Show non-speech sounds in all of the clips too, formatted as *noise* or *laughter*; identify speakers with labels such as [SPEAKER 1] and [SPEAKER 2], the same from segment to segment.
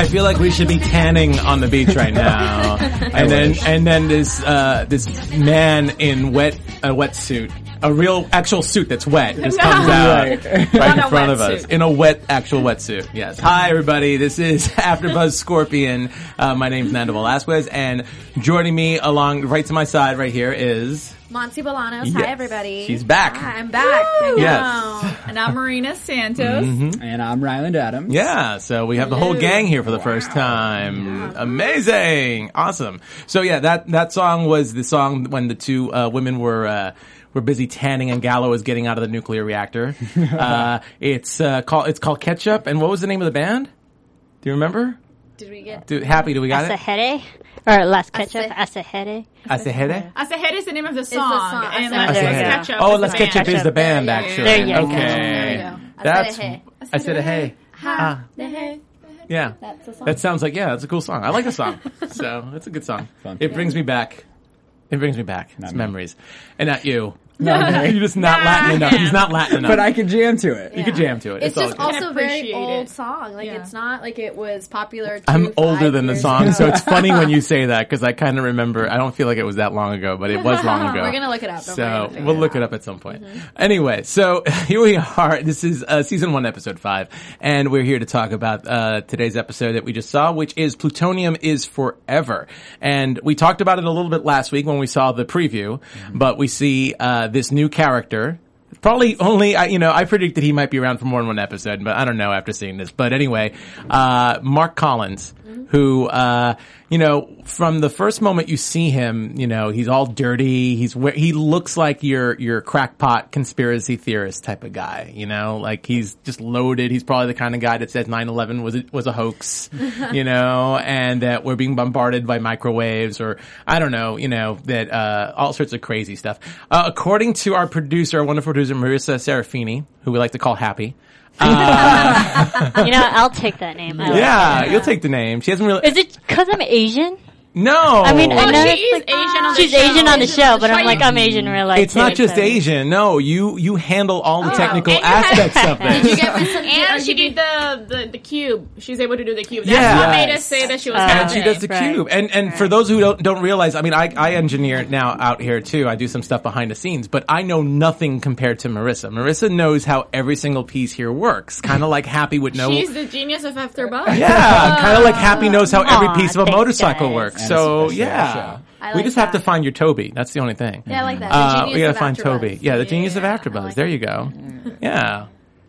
[SPEAKER 1] I feel like we should be tanning on the beach right now, *laughs* and then and then this uh, this man in wet a wetsuit, a real actual suit that's wet, just comes out
[SPEAKER 2] Right.
[SPEAKER 1] in front of us in a wet actual wetsuit. Yes. Hi everybody, this is *laughs* AfterBuzz Scorpion. Uh, my name's Nando Velasquez, and joining me along right to my side right here is
[SPEAKER 3] Monty Bolanos.
[SPEAKER 1] Yes.
[SPEAKER 3] Hi, everybody.
[SPEAKER 1] She's back.
[SPEAKER 3] Hi, I'm back.
[SPEAKER 1] Yes.
[SPEAKER 2] And I'm Marina Santos.
[SPEAKER 4] And I'm Ryland Adams.
[SPEAKER 1] Yeah, so we have the whole gang here for the first time. Amazing, awesome. So yeah, that that song was the song when the two uh, women were uh, were busy tanning and Gallo was getting out of the nuclear reactor. *laughs* uh, it's uh, called it's called Ketchup. And what was the name of the band? Do you remember?
[SPEAKER 3] Did we get?
[SPEAKER 1] Do, happy? Do we got it?
[SPEAKER 5] Aserejé? Or Las Ketchup?
[SPEAKER 3] Ase-
[SPEAKER 5] Aserejé?
[SPEAKER 1] Aserejé?
[SPEAKER 2] Aserejé is the name of the
[SPEAKER 3] the
[SPEAKER 2] song.
[SPEAKER 3] song,
[SPEAKER 2] And
[SPEAKER 3] Aserejé.
[SPEAKER 2] then
[SPEAKER 5] There you
[SPEAKER 2] Let's
[SPEAKER 5] go.
[SPEAKER 2] Catch Up
[SPEAKER 1] Oh,
[SPEAKER 2] is
[SPEAKER 1] Let's
[SPEAKER 2] the
[SPEAKER 1] Ketchup
[SPEAKER 2] band.
[SPEAKER 1] is the band,
[SPEAKER 3] There you
[SPEAKER 1] actually.
[SPEAKER 5] There you go.
[SPEAKER 1] okay.
[SPEAKER 3] There you go.
[SPEAKER 1] That's I said a hey. Ah. Yeah.
[SPEAKER 3] That's the song.
[SPEAKER 1] That sounds like yeah, that's a cool song. I like the song. *laughs* so it's a good song.
[SPEAKER 4] Fun.
[SPEAKER 1] It brings me back. It brings me back. It's
[SPEAKER 4] me.
[SPEAKER 1] memories. And not you.
[SPEAKER 4] Not me. *laughs*
[SPEAKER 1] You're just not Latin enough. He's not Latin enough.
[SPEAKER 4] But I could jam to it.
[SPEAKER 1] you could jam to it.
[SPEAKER 3] It's
[SPEAKER 1] all
[SPEAKER 3] just
[SPEAKER 1] good.
[SPEAKER 3] also a very old
[SPEAKER 2] it.
[SPEAKER 3] song. Like
[SPEAKER 2] Yeah.
[SPEAKER 3] it's not like it was popular. Two,
[SPEAKER 1] I'm older
[SPEAKER 3] five
[SPEAKER 1] than the song,
[SPEAKER 3] ago.
[SPEAKER 1] so it's funny when you *laughs* say that because I kind of remember. I don't feel like it was that long ago, but it was long ago. *laughs*
[SPEAKER 3] We're gonna look it up. Don't
[SPEAKER 1] So
[SPEAKER 3] we'll
[SPEAKER 1] we'll
[SPEAKER 3] it
[SPEAKER 1] look it up at some point. Anyway, so here we are. This is uh, season one, episode five, and we're here to talk about uh, today's episode that we just saw, which is "Plutonium is Forever." And we talked about it a little bit last week when we saw the preview, but we see uh, this new character. Probably only, I- you know, I predicted he might be around for more than one episode, but I don't know after seeing this. But anyway, uh, Mark Collins, who, uh, you know, from the first moment you see him, you know, he's all dirty. He's he looks like your your crackpot conspiracy theorist type of guy. You know, like he's just loaded. He's probably the kind of guy that says 9/11 was a, was a hoax, *laughs* you know, and that we're being bombarded by microwaves or I don't know, you know, that uh, all sorts of crazy stuff. Uh, according to our producer, our wonderful producer Marissa Serafini, who we like to call Happy.
[SPEAKER 5] Uh, *laughs* you know, I'll take that name. I like
[SPEAKER 1] Yeah, you'll take the name. She hasn't really.
[SPEAKER 5] Is it because I'm Asian?
[SPEAKER 1] No,
[SPEAKER 5] I mean, I
[SPEAKER 2] Oh,
[SPEAKER 5] know
[SPEAKER 2] she
[SPEAKER 5] it's like,
[SPEAKER 2] Asian on the
[SPEAKER 5] she's
[SPEAKER 2] show.
[SPEAKER 5] Asian on the show, but I'm like, I'm Asian in real life.
[SPEAKER 1] it's not just
[SPEAKER 5] so-
[SPEAKER 1] Asian. No, you you handle all the technical
[SPEAKER 2] and you have-
[SPEAKER 1] aspects of *laughs* this.
[SPEAKER 3] Did you get mis- *laughs*
[SPEAKER 2] And she
[SPEAKER 3] did
[SPEAKER 2] did the, the, the cube. She's able to do the cube. That's
[SPEAKER 1] Yeah.
[SPEAKER 2] what made us say that she was
[SPEAKER 5] Uh,
[SPEAKER 1] and she does the
[SPEAKER 5] Right.
[SPEAKER 1] cube. And and for those who don't don't realize, I mean, I I engineer now out here too. I do some stuff behind the scenes, but I know nothing compared to Marissa. Marissa knows how every single piece here works. Kind of like Happy would know.
[SPEAKER 2] She's the genius of After Buzz.
[SPEAKER 1] yeah, kind of like *laughs* Happy knows how every piece of a motorcycle
[SPEAKER 5] guys.
[SPEAKER 1] works.
[SPEAKER 4] And
[SPEAKER 1] So yeah,
[SPEAKER 4] show.
[SPEAKER 3] I
[SPEAKER 1] we
[SPEAKER 3] like
[SPEAKER 1] just have to find your Toby. That's the only thing.
[SPEAKER 3] Yeah, I like that.
[SPEAKER 1] Uh,
[SPEAKER 3] genius
[SPEAKER 1] we gotta
[SPEAKER 3] of
[SPEAKER 1] find Toby. Yeah, the genius of
[SPEAKER 3] Yeah,
[SPEAKER 1] AfterBuzz.
[SPEAKER 3] Like
[SPEAKER 1] there
[SPEAKER 3] that.
[SPEAKER 1] you go. Yeah.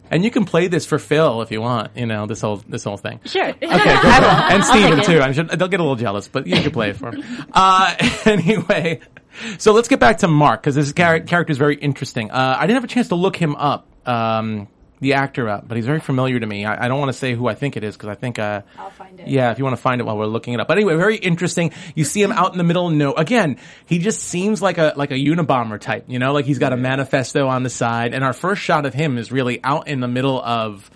[SPEAKER 1] And you can play this for Phil if you want, you know, this whole, this whole thing.
[SPEAKER 5] Sure.
[SPEAKER 1] Okay, go for *laughs* it. And Steven too. I'm sure they'll get a little jealous, but you can play it for him. Uh, *laughs* anyway, so let's get back to Mark because this char- character is very interesting. Uh, I didn't have a chance to look him up, um, the actor up, but he's very familiar to me. I, I don't want to say who I think it is because I think, uh,
[SPEAKER 3] I'll find it.
[SPEAKER 1] yeah, if you want to find it while we're looking it up. But anyway, very interesting. You see him out in the middle no, again, he just seems like a, like a Unabomber type, you know, like he's got a manifesto on the side. And our first shot of him is really out in the middle of,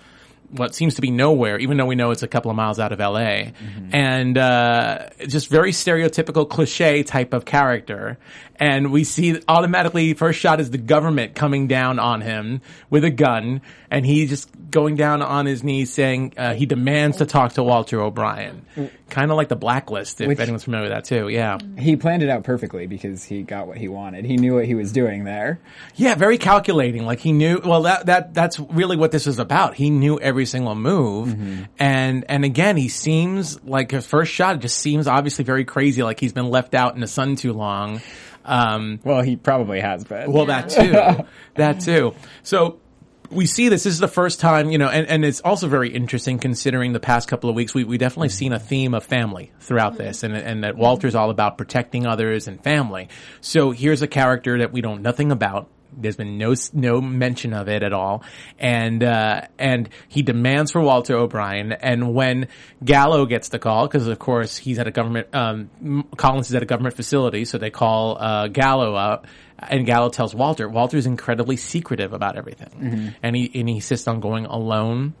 [SPEAKER 1] what seems to be nowhere, even though we know it's a couple of miles out of LA. And, uh, just very stereotypical cliche type of character. And we see automatically first shot is the government coming down on him with a gun and he just going down on his knees saying, uh, he demands to talk to Walter O'Brien. Kind of like the blacklist, if
[SPEAKER 4] Which-
[SPEAKER 1] anyone's familiar with that too. Yeah.
[SPEAKER 4] He planned it out perfectly because he got what he wanted. He knew what he was doing there.
[SPEAKER 1] Yeah, very calculating. Like he knew. Well, that that that's really what this is about. He knew every single move, and and again, he seems like his first shot. It just seems obviously very crazy. Like he's been left out in the sun too long. Um,
[SPEAKER 4] Well, he probably has been.
[SPEAKER 1] well, that too, *laughs* that too. So we see this. This is the first time, you know, and, and it's also very interesting considering the past couple of weeks. We we definitely seen a theme of family throughout this, and and that Walter's all about protecting others and family. So here's a character that we know nothing about. There's been no no mention of it at all, and uh, and he demands for Walter O'Brien. And when Gallo gets the call, because of course he's at a government, um, Collins is at a government facility, so they call uh, Gallo up, and Gallo tells Walter. Walter's incredibly secretive about everything, mm-hmm. and he and he insists on going alone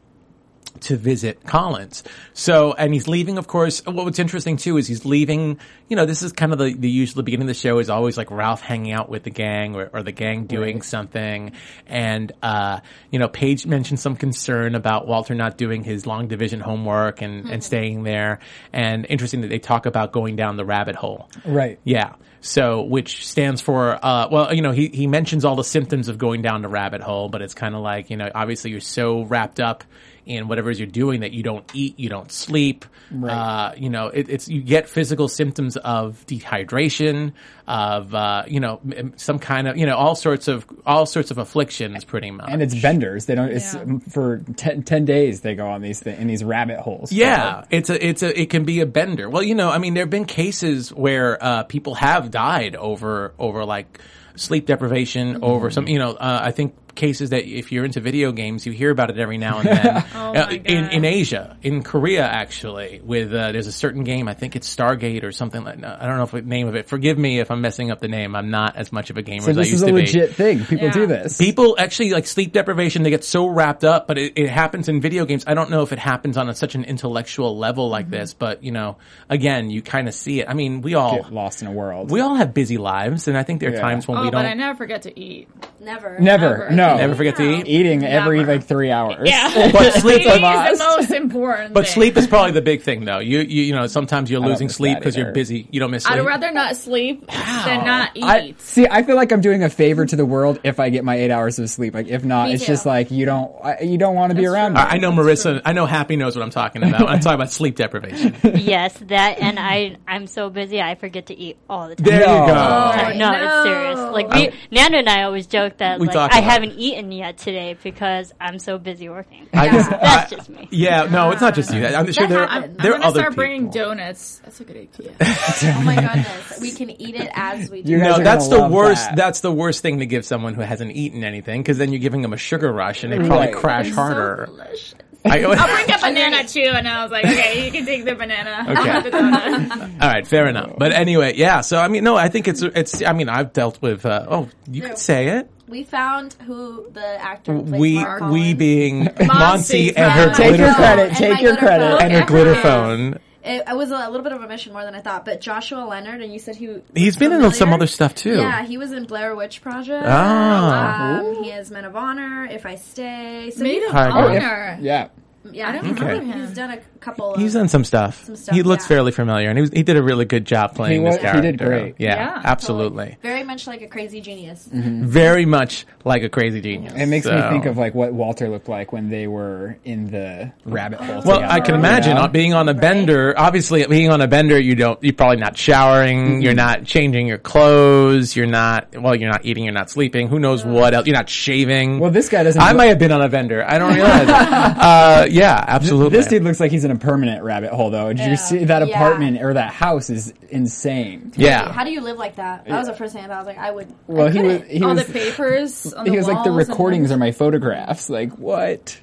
[SPEAKER 1] to visit Collins. So, and he's leaving, of course. Well, what's interesting too is he's leaving, you know, this is kind of the, the usual beginning of the show is always like Ralph hanging out with the gang or, or the gang doing something. And, uh, you know, Paige mentioned some concern about Walter not doing his long division homework and, and staying there. And interesting that they talk about going down the rabbit hole.
[SPEAKER 4] Right.
[SPEAKER 1] Yeah. So, which stands for, uh, well, you know, he, he mentions all the symptoms of going down the rabbit hole, but it's kind of like, you know, obviously you're so wrapped up in whatever it is you're doing that you don't eat, you don't sleep. Uh, you know, it, it's, you get physical symptoms of dehydration, of, uh, you know, some kind of, you know, all sorts of, all sorts of afflictions pretty much.
[SPEAKER 4] And it's benders. They don't. It's
[SPEAKER 2] Yeah.
[SPEAKER 4] for 10, 10 days. They go on these th- in these rabbit holes.
[SPEAKER 1] Yeah, it's a it's a it can be a bender. Well, you know, I mean, there have been cases where uh, people have died over over like sleep deprivation, over some. You know, uh, I think cases that if you're into video games, you hear about it every now and then. *laughs*
[SPEAKER 2] Oh
[SPEAKER 1] Uh, in in Asia, in Korea, actually, with uh, there's a certain game. I think it's Stargate or something like. I don't know if the name of it. Forgive me if I'm messing up the name. I'm not as much of a gamer
[SPEAKER 4] So
[SPEAKER 1] as I
[SPEAKER 4] this is a
[SPEAKER 1] to
[SPEAKER 4] legit thing. People
[SPEAKER 2] Yeah.
[SPEAKER 4] do this.
[SPEAKER 1] People actually like sleep deprivation. They get so wrapped up, but it, it happens in video games. I don't know if it happens on a, such an intellectual level like this, but you know, again, you kind of see it. I mean, we all
[SPEAKER 4] get lost in a world.
[SPEAKER 1] we all have busy lives, and I think there are
[SPEAKER 4] Yeah.
[SPEAKER 1] times when
[SPEAKER 2] Oh,
[SPEAKER 1] we don't.
[SPEAKER 2] but I never forget to eat.
[SPEAKER 3] Never.
[SPEAKER 4] never.
[SPEAKER 2] Never.
[SPEAKER 4] No.
[SPEAKER 1] never forget to eat.
[SPEAKER 4] Eating every
[SPEAKER 2] Never.
[SPEAKER 4] like three hours.
[SPEAKER 2] Yeah, *laughs*
[SPEAKER 1] But sleep-
[SPEAKER 2] is the most important.
[SPEAKER 1] But
[SPEAKER 2] thing.
[SPEAKER 1] sleep is probably the big thing, though. You you you know, sometimes you're losing sleep because you're busy. You don't miss sleep.
[SPEAKER 2] I'd rather not sleep than not eat.
[SPEAKER 4] I see. I feel like I'm doing a favor to the world if I get my eight hours of sleep. Like if not,
[SPEAKER 3] Me
[SPEAKER 4] it's
[SPEAKER 3] too.
[SPEAKER 4] just like you don't. I, you don't want to be around.
[SPEAKER 2] true.
[SPEAKER 4] me.
[SPEAKER 1] I I know Marissa. I know Happy knows what I'm talking about. I'm talking about sleep deprivation. *laughs*
[SPEAKER 5] yes, that, and I, I'm so busy, I forget to eat all the time.
[SPEAKER 1] There you go.
[SPEAKER 5] Uh, no,
[SPEAKER 2] no.
[SPEAKER 5] it's serious. Like we, Nana and I always joke that
[SPEAKER 1] We
[SPEAKER 5] like
[SPEAKER 1] talk
[SPEAKER 5] I
[SPEAKER 1] about
[SPEAKER 5] haven't eaten yet today because I'm so busy working.
[SPEAKER 1] I just,
[SPEAKER 5] That's just me.
[SPEAKER 1] Yeah, no, it's not just you. I'm sure there,
[SPEAKER 3] happens.
[SPEAKER 2] I'm
[SPEAKER 1] there are
[SPEAKER 2] gonna
[SPEAKER 1] other
[SPEAKER 2] start
[SPEAKER 1] people.
[SPEAKER 2] bringing donuts. That's a good idea. *laughs*
[SPEAKER 3] Oh my goodness. We can eat it as we do.
[SPEAKER 4] You guys
[SPEAKER 1] No,
[SPEAKER 4] are
[SPEAKER 1] that's
[SPEAKER 4] gonna
[SPEAKER 1] the
[SPEAKER 4] love
[SPEAKER 1] worst.
[SPEAKER 4] that.
[SPEAKER 1] That's the worst thing to give someone who hasn't eaten anything, because then you're giving them a sugar rush, and they probably
[SPEAKER 4] Right.
[SPEAKER 1] crash
[SPEAKER 2] It's
[SPEAKER 1] harder.
[SPEAKER 2] So delicious.
[SPEAKER 1] I-
[SPEAKER 2] I'll bring a *laughs* banana too, and I was like, okay, you can take the banana. *laughs* I'll
[SPEAKER 1] Okay.
[SPEAKER 2] have the donut.
[SPEAKER 1] All right, fair enough. But anyway, yeah. So I mean, no, I think it's it's. I mean, I've dealt with. Uh, oh, you
[SPEAKER 3] No.
[SPEAKER 1] could say it.
[SPEAKER 3] We found who the actor plays
[SPEAKER 1] We
[SPEAKER 3] Mark
[SPEAKER 1] we
[SPEAKER 3] Collins.
[SPEAKER 1] being Monty and her
[SPEAKER 2] Take
[SPEAKER 4] Take
[SPEAKER 1] glitter
[SPEAKER 4] your
[SPEAKER 1] phone.
[SPEAKER 4] credit.
[SPEAKER 3] And
[SPEAKER 4] Take
[SPEAKER 3] my
[SPEAKER 4] your
[SPEAKER 3] glitter
[SPEAKER 4] credit.
[SPEAKER 3] phone.
[SPEAKER 1] and her glitter phone.
[SPEAKER 3] It, it was a little bit of a mission more than I thought, but Joshua Leonard, and you said he
[SPEAKER 1] He's been in
[SPEAKER 3] familiar?
[SPEAKER 1] some other stuff too.
[SPEAKER 3] Yeah, he was in Blair Witch Project.
[SPEAKER 1] Ah.
[SPEAKER 3] Um, he is Men of Honor, If I Stay. So
[SPEAKER 2] Maid
[SPEAKER 3] he's,
[SPEAKER 2] of
[SPEAKER 1] Hi, guys.
[SPEAKER 2] honor.
[SPEAKER 4] Yeah.
[SPEAKER 3] Yeah,
[SPEAKER 2] I don't
[SPEAKER 3] he's,
[SPEAKER 1] remember
[SPEAKER 2] him.
[SPEAKER 3] he's done a couple of
[SPEAKER 1] He's done some stuff.
[SPEAKER 3] Some stuff,
[SPEAKER 1] he looks
[SPEAKER 3] yeah.
[SPEAKER 1] fairly familiar, and he was, he did a really good job playing
[SPEAKER 4] He
[SPEAKER 1] this
[SPEAKER 4] was- he did great.
[SPEAKER 1] Yeah,
[SPEAKER 2] Yeah,
[SPEAKER 1] absolutely.
[SPEAKER 3] very much like a crazy genius. *laughs*
[SPEAKER 1] Very much like a crazy genius.
[SPEAKER 4] It makes me think of like what Walter looked like when they were in the rabbit hole.
[SPEAKER 1] Well,
[SPEAKER 4] together,
[SPEAKER 1] I can
[SPEAKER 4] you
[SPEAKER 1] imagine
[SPEAKER 4] know?
[SPEAKER 1] being on a bender. Obviously, being on a bender, you don't. You're probably not showering. You're not changing your clothes. You're not. Well, you're not eating. You're not sleeping. Who knows what else? You're not shaving.
[SPEAKER 4] Well, this guy doesn't.
[SPEAKER 1] I
[SPEAKER 4] look-
[SPEAKER 1] might have been on a bender. I don't realize. it. *laughs* uh, yeah, absolutely.
[SPEAKER 4] This dude looks like he's in a permanent rabbit hole, though. Did you see that
[SPEAKER 3] Yeah.
[SPEAKER 4] apartment or that house is insane?
[SPEAKER 1] yeah.
[SPEAKER 3] How do you live like that? That was the first thing I thought. I was like, I would.
[SPEAKER 4] Well,
[SPEAKER 3] I
[SPEAKER 4] he was.
[SPEAKER 3] couldn't.
[SPEAKER 4] He
[SPEAKER 2] All
[SPEAKER 4] was.
[SPEAKER 2] the papers. *laughs* On
[SPEAKER 4] he
[SPEAKER 2] the
[SPEAKER 4] was like the recordings are my photographs. Like what?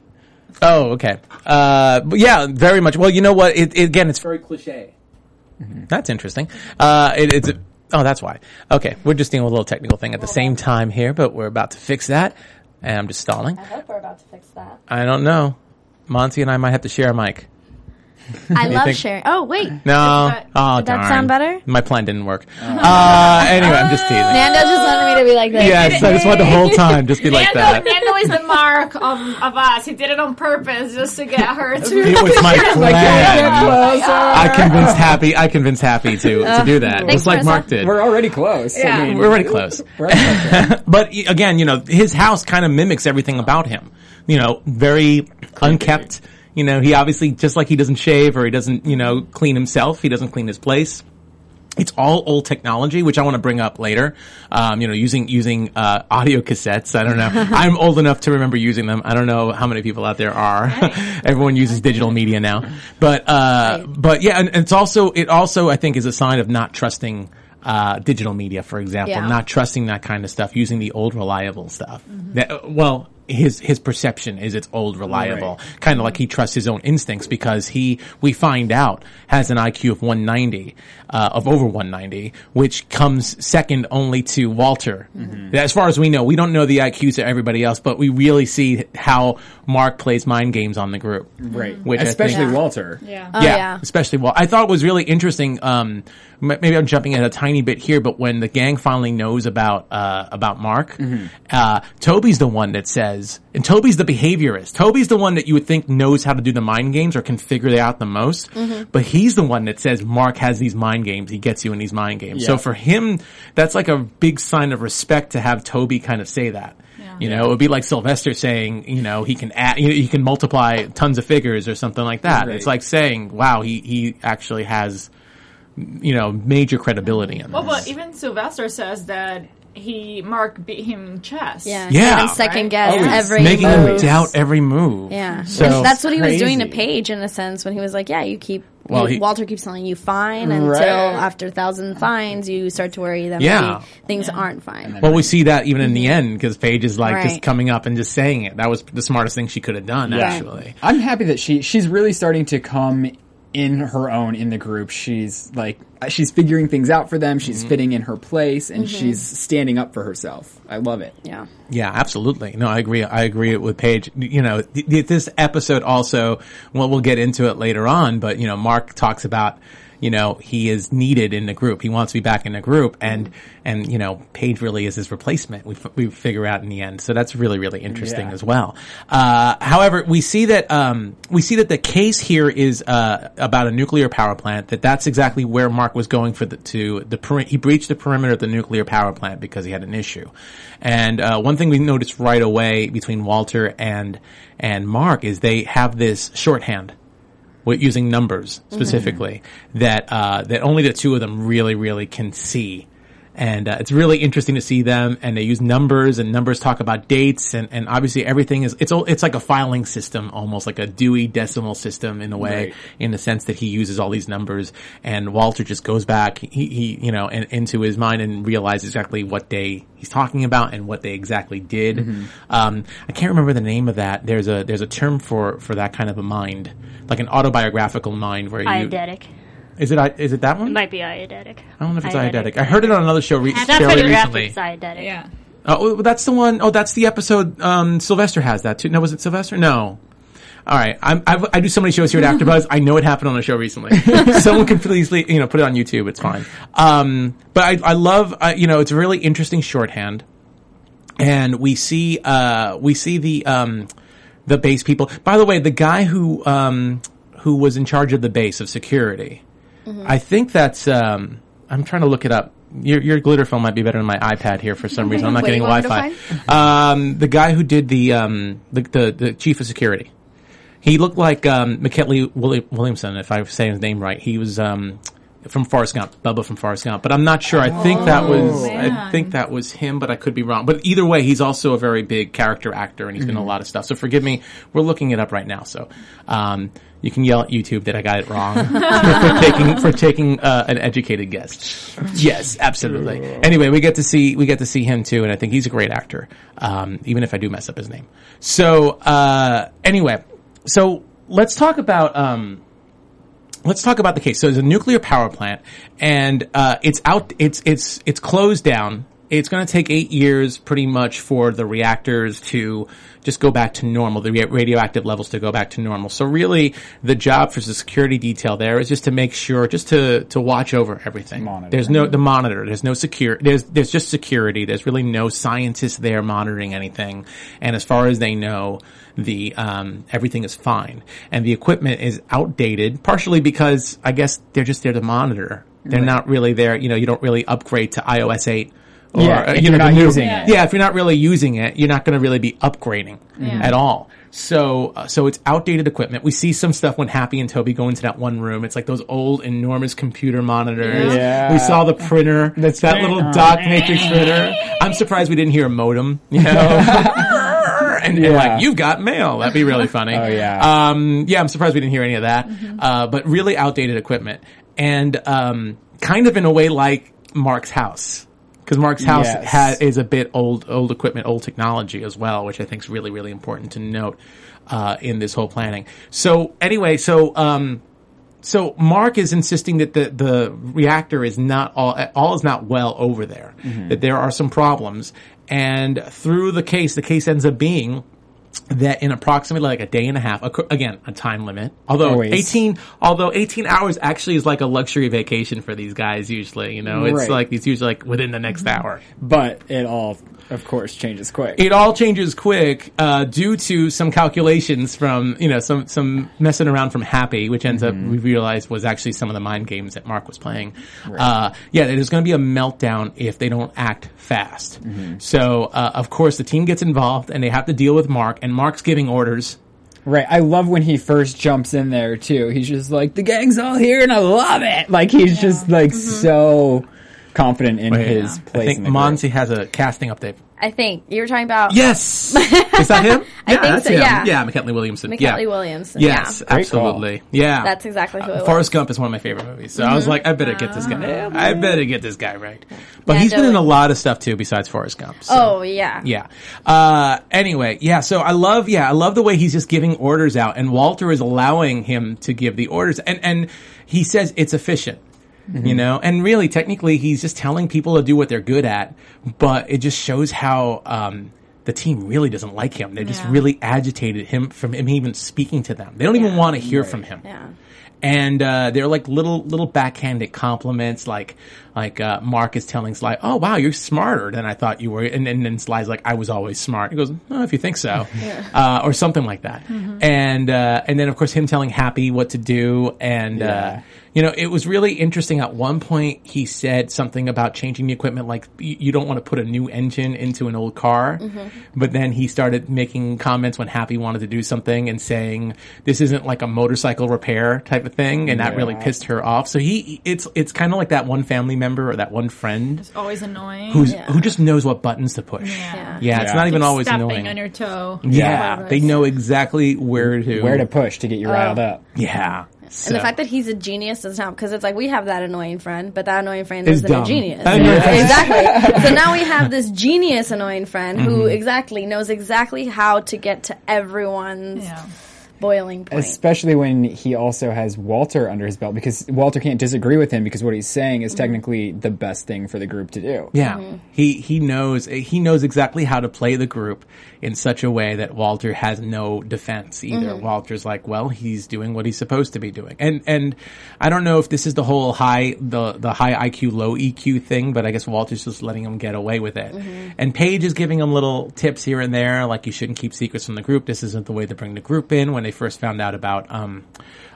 [SPEAKER 1] Oh, okay. Uh, but yeah, very much. Well, you know what? It, it, again, it's very cliche. That's interesting. Uh, it, it's. Oh, that's why. Okay, we're just dealing with a little technical thing at the same time here, but we're about to fix that. And I'm just stalling.
[SPEAKER 3] I hope we're about to fix that.
[SPEAKER 1] I don't know. Monty and I might have to share a mic.
[SPEAKER 3] I love
[SPEAKER 1] think-
[SPEAKER 3] sharing. Oh wait,
[SPEAKER 1] No.
[SPEAKER 2] that-
[SPEAKER 1] Oh,
[SPEAKER 3] did that sound better?
[SPEAKER 1] My plan didn't work. Uh, anyway, I'm just teasing.
[SPEAKER 3] Nando just wanted me to be like this.
[SPEAKER 1] Yes, I just wanted the whole time just be like that.
[SPEAKER 2] Nando is the mark of, of us. He did it on purpose just to get her to.
[SPEAKER 1] It was my *laughs* plan.
[SPEAKER 4] Closer.
[SPEAKER 1] I convinced Happy. I convinced Happy to to do that, just like Mark did.
[SPEAKER 4] We're already close.
[SPEAKER 2] Yeah.
[SPEAKER 4] I mean,
[SPEAKER 1] We're already close. *laughs*
[SPEAKER 4] we're already close. *laughs*
[SPEAKER 1] but again, you know, his house kind of mimics everything about him. You know, very unkept. You know, he obviously just like he doesn't shave or he doesn't, you know, clean himself. He doesn't clean his place. it's all old technology, which I want to bring up later. Um, you know, using using uh, audio cassettes. I don't know. *laughs* I'm old enough to remember using them. I don't know how many people out there are. *laughs* Everyone uses digital media now, but uh, but yeah, and it's also it also I think is a sign of not trusting. Uh, digital media, for example,
[SPEAKER 3] Yeah.
[SPEAKER 1] not trusting that kind of stuff, using the old reliable stuff. That, uh, well, his his perception is it's old reliable, kind of like he trusts his own instincts because he we find out has an IQ of 190, uh, of over 190, which comes second only to Walter. As far as we know, we don't know the IQs of everybody else, but we really see how Mark plays mind games on the group.
[SPEAKER 4] Right.
[SPEAKER 1] Which
[SPEAKER 4] Especially
[SPEAKER 1] think-
[SPEAKER 4] Walter.
[SPEAKER 2] Yeah.
[SPEAKER 3] Oh,
[SPEAKER 1] yeah,
[SPEAKER 3] yeah.
[SPEAKER 1] especially well. I thought it was really interesting. Um, m- maybe I'm jumping in a tiny bit here, but when the gang finally knows about uh, about Mark, uh, Toby's the one that says, and Toby's the behaviorist. Toby's the one that you would think knows how to do the mind games or can figure it out the most. But he's the one that says Mark has these mind games. He gets you in these mind games. So for him, that's like a big sign of respect to have Toby kind of say that. You know, it would be like Sylvester saying, you know, he can add, you know, he can multiply tons of figures or something like that.
[SPEAKER 4] Right.
[SPEAKER 1] It's like saying, wow, he, he actually has, you know, major credibility in this.
[SPEAKER 2] Well,
[SPEAKER 1] this.
[SPEAKER 2] but even Sylvester says that he Mark beat him chess.
[SPEAKER 3] Yeah,
[SPEAKER 1] Yeah.
[SPEAKER 3] even second
[SPEAKER 2] Right?
[SPEAKER 3] guess
[SPEAKER 4] Always
[SPEAKER 3] every
[SPEAKER 1] making
[SPEAKER 3] move.
[SPEAKER 1] him doubt every move.
[SPEAKER 3] Yeah,
[SPEAKER 1] So
[SPEAKER 3] And that's what he was doing to
[SPEAKER 4] crazy.
[SPEAKER 3] Paige in a sense when he was like, "Yeah, you keep."
[SPEAKER 1] Well,
[SPEAKER 3] you-
[SPEAKER 1] he-
[SPEAKER 3] Walter keeps telling you fine until after a thousand fines, you start to worry that
[SPEAKER 1] Yeah.
[SPEAKER 3] maybe things aren't fine.
[SPEAKER 1] Well, we see that even in the end because Paige is like just coming up and just saying it. That was the smartest thing she could have done,
[SPEAKER 4] Yeah.
[SPEAKER 1] actually.
[SPEAKER 4] I'm happy that she she's really starting to come in her own in the group. She's like she's figuring things out for them.
[SPEAKER 1] Mm-hmm.
[SPEAKER 4] She's fitting in her place and she's standing up for herself. I love it.
[SPEAKER 3] yeah,
[SPEAKER 1] Yeah, absolutely. No, I agree. I agree with Paige. You know, th- th- this episode also, well, we'll get into it later on, but you know, Mark talks about, you know, he is needed in the group. He wants to be back in the group and, and, you know, Paige really is his replacement. We, f- we figure out in the end. So that's really, really interesting
[SPEAKER 4] Yeah.
[SPEAKER 1] as well. Uh, however, we see that, um, we see that the case here is, uh, about a nuclear power plant, that that's exactly where Mark was going for the, to the, peri- he breached the perimeter of the nuclear power plant because he had an issue. And, uh, one thing we noticed right away between Walter and, and Mark is they have this shorthand using numbers specifically that uh, that only the two of them really really can see and uh, it's really interesting to see them and they use numbers and numbers talk about dates and, and obviously everything is it's all it's like a filing system almost like a Dewey decimal system in a way
[SPEAKER 4] Right.
[SPEAKER 1] in the sense that he uses all these numbers and Walter just goes back he, he you know in, into his mind and realizes exactly what day he's talking about and what they exactly did um, I can't remember the name of that there's a there's a term for for that kind of a mind like an autobiographical mind where you
[SPEAKER 5] Eidetic.
[SPEAKER 1] Is it i- is it that one
[SPEAKER 5] It might be eidetic.
[SPEAKER 1] I don't know if it's eidetic. I heard it on another show re-
[SPEAKER 5] That's
[SPEAKER 1] fairly
[SPEAKER 5] pretty graphic.
[SPEAKER 1] recently.
[SPEAKER 5] It's eidetic.
[SPEAKER 2] Yeah.
[SPEAKER 1] Oh, well, that's the one oh that's the episode. Um, Sylvester has that too. No, was it Sylvester? No. All right, I'm, I've, I do so many shows here at AfterBuzz. I know it happened on a show recently. *laughs* Someone can please, you know, put it on YouTube. It's fine. Um, but I, I love, uh, you know, it's a really interesting shorthand, and we see, uh, we see the, um, the base people. By the way, the guy who, um, who was in charge of the base of security, I think that's, um, I'm trying to look it up. Your, your glitter film might be better than my iPad here for some reason. I'm not getting
[SPEAKER 3] you want me
[SPEAKER 1] Wi-Fi. Um, the guy who did the, um, the, the, the chief of security. He looked like um, McKinley Willi- Williamson, if I say his name right. He was um, from Forrest Gump, Bubba from Forrest Gump. But I'm not sure. I think that was I think that was him, but I could be wrong. But either way, he's also a very big character actor, and he's been in a lot of stuff. So forgive me. We're looking it up right now, so um, you can yell at YouTube that I got it wrong *laughs* for taking for taking uh, an educated guess. Yes, absolutely. Anyway, we get to see we get to see him too, and I think he's a great actor, um, even if I do mess up his name. So uh, anyway, so let's talk about. Um, let's talk about the case. So there's a nuclear power plant, and uh, it's out. It's it's it's closed down. It's going to take eight years, pretty much, for the reactors to just go back to normal, the radioactive levels to go back to normal. So really, the job for the security detail there is just to make sure, just to to watch over everything.
[SPEAKER 4] Monitor.
[SPEAKER 1] There's no the monitor. There's no secure. There's there's just security. There's really no scientists there monitoring anything. And as far as they know, the um, everything is fine. And the equipment is outdated, partially because I guess they're just there to monitor. They're not really there. You know, you don't really upgrade to iOS eight. Or,
[SPEAKER 4] Yeah,
[SPEAKER 1] uh,
[SPEAKER 4] if
[SPEAKER 1] you
[SPEAKER 4] you're
[SPEAKER 1] know,
[SPEAKER 4] not
[SPEAKER 1] new-
[SPEAKER 4] using
[SPEAKER 1] yeah.
[SPEAKER 4] it.
[SPEAKER 1] Yeah, if you're not really using it, you're not going to really be upgrading at all. So, uh, so it's outdated equipment. We see some stuff when Happy and Toby go into that one room. It's like those old, enormous computer monitors.
[SPEAKER 4] Yeah.
[SPEAKER 1] We saw the printer.
[SPEAKER 4] That's
[SPEAKER 1] that
[SPEAKER 4] right.
[SPEAKER 1] little dot matrix printer. I'm surprised we didn't hear a modem. You know. *laughs* And, and like you've got mail. That'd be really funny.
[SPEAKER 4] Oh, yeah.
[SPEAKER 1] Um, yeah, I'm surprised we didn't hear any of that. Uh, but really outdated equipment, and um, kind of in a way like Mark's house, because Mark's house
[SPEAKER 4] Yes.
[SPEAKER 1] ha- is a bit old, old equipment, old technology as well, which I think is really, really important to note uh, in this whole planning. So anyway, so. Um, so Mark is insisting that the, the reactor is not all, all is not well over there, that there are some problems. And through the case, the case ends up being that in approximately like a day and a half, again, a time limit, although
[SPEAKER 4] Always.
[SPEAKER 1] 18, although 18 hours actually is like a luxury vacation for these guys usually, you know, it's
[SPEAKER 4] Right.
[SPEAKER 1] like, it's usually like within the next mm-hmm. hour.
[SPEAKER 4] But it all, of course, changes quick.
[SPEAKER 1] It all changes quick uh, due to some calculations from you know some some messing around from Happy, which ends up we realized was actually some of the mind games that Mark was playing. Uh, yeah, there's going to be a meltdown if they don't act fast. So uh, of course the team gets involved and they have to deal with Mark, and Mark's giving orders.
[SPEAKER 4] Right. I love when he first jumps in there too. He's just like, the gang's all here and I love it. Like he's just like so confident in his
[SPEAKER 1] I
[SPEAKER 4] place I
[SPEAKER 1] think
[SPEAKER 4] in the group.
[SPEAKER 1] Has a casting update.
[SPEAKER 3] I think you were talking about
[SPEAKER 1] Yes, *laughs* is that him?
[SPEAKER 3] I
[SPEAKER 1] yeah,
[SPEAKER 3] think
[SPEAKER 1] that's
[SPEAKER 3] so,
[SPEAKER 1] him.
[SPEAKER 3] yeah.
[SPEAKER 1] yeah, McKinley Williamson.
[SPEAKER 3] McKinley
[SPEAKER 1] yeah.
[SPEAKER 3] Williamson.
[SPEAKER 1] Yes,
[SPEAKER 3] Yeah.
[SPEAKER 4] Great call.
[SPEAKER 1] absolutely. Yeah,
[SPEAKER 3] That's exactly who it was.
[SPEAKER 1] Forrest Gump is one of my favorite movies, so I was like, I better get this guy. I better get this guy right. But
[SPEAKER 3] Yeah,
[SPEAKER 1] he's been in a lot of stuff too, besides Forrest Gump. so-
[SPEAKER 3] Oh yeah.
[SPEAKER 1] yeah. Uh, anyway, yeah. So I love, yeah, I love the way he's just giving orders out, and Walter is allowing him to give the orders, and and he says it's efficient. You know, and really, technically, he's just telling people to do what they're good at, but it just shows how um, the team really doesn't like him. They're just really agitated him from him even speaking to them. They don't even want to hear from him
[SPEAKER 3] Yeah.
[SPEAKER 1] and uh, they're like little little backhanded compliments like like uh, Mark is telling Sly, "Oh wow, you're smarter than I thought you were," and, and then Sly's like, "I was always smart." He goes, "Oh, if you think so," *laughs* uh, or something like that. And uh, and then of course him telling Happy what to do, and uh,
[SPEAKER 4] Yeah.
[SPEAKER 1] you know it was really interesting. At one point, he said something about changing the equipment, like you, you don't want to put a new engine into an old car. But then he started making comments when Happy wanted to do something and saying this isn't like a motorcycle repair type of thing, and that really pissed her off. So he, it's it's kind of like that one family member or that one friend
[SPEAKER 2] Always annoying.
[SPEAKER 1] who's
[SPEAKER 3] Yeah.
[SPEAKER 1] who just knows what buttons to push.
[SPEAKER 2] Yeah.
[SPEAKER 1] Yeah, it's not even always annoying.
[SPEAKER 2] on your toe.
[SPEAKER 1] yeah, they know exactly where to
[SPEAKER 4] Where to push to get you riled up.
[SPEAKER 1] Yeah,
[SPEAKER 3] And the fact that he's a genius doesn't help because it's like we have that annoying friend, but that annoying friend
[SPEAKER 1] Is
[SPEAKER 3] isn't
[SPEAKER 1] dumb.
[SPEAKER 3] a genius.
[SPEAKER 1] That annoying friend is-
[SPEAKER 3] exactly. *laughs* so now we have this genius annoying friend who
[SPEAKER 1] Mm-hmm.
[SPEAKER 3] exactly knows exactly how to get to everyone's
[SPEAKER 2] Yeah.
[SPEAKER 3] Boiling point.
[SPEAKER 4] Especially when he also has Walter under his belt because Walter can't disagree with him because what he's saying is technically the best thing for the group to do.
[SPEAKER 1] Yeah,
[SPEAKER 3] Mm-hmm.
[SPEAKER 1] he he knows he knows exactly how to play the group in such a way that Walter has no defense either.
[SPEAKER 3] Mm-hmm.
[SPEAKER 1] Walter's like, well, he's doing what he's supposed to be doing, and and I don't know if this is the whole high the the high IQ low EQ thing, but I guess Walter's just letting him get away with it.
[SPEAKER 3] Mm-hmm.
[SPEAKER 1] And Paige is giving him little tips here and there, like you shouldn't keep secrets from the group. This isn't the way to bring the group in. When they first found out about um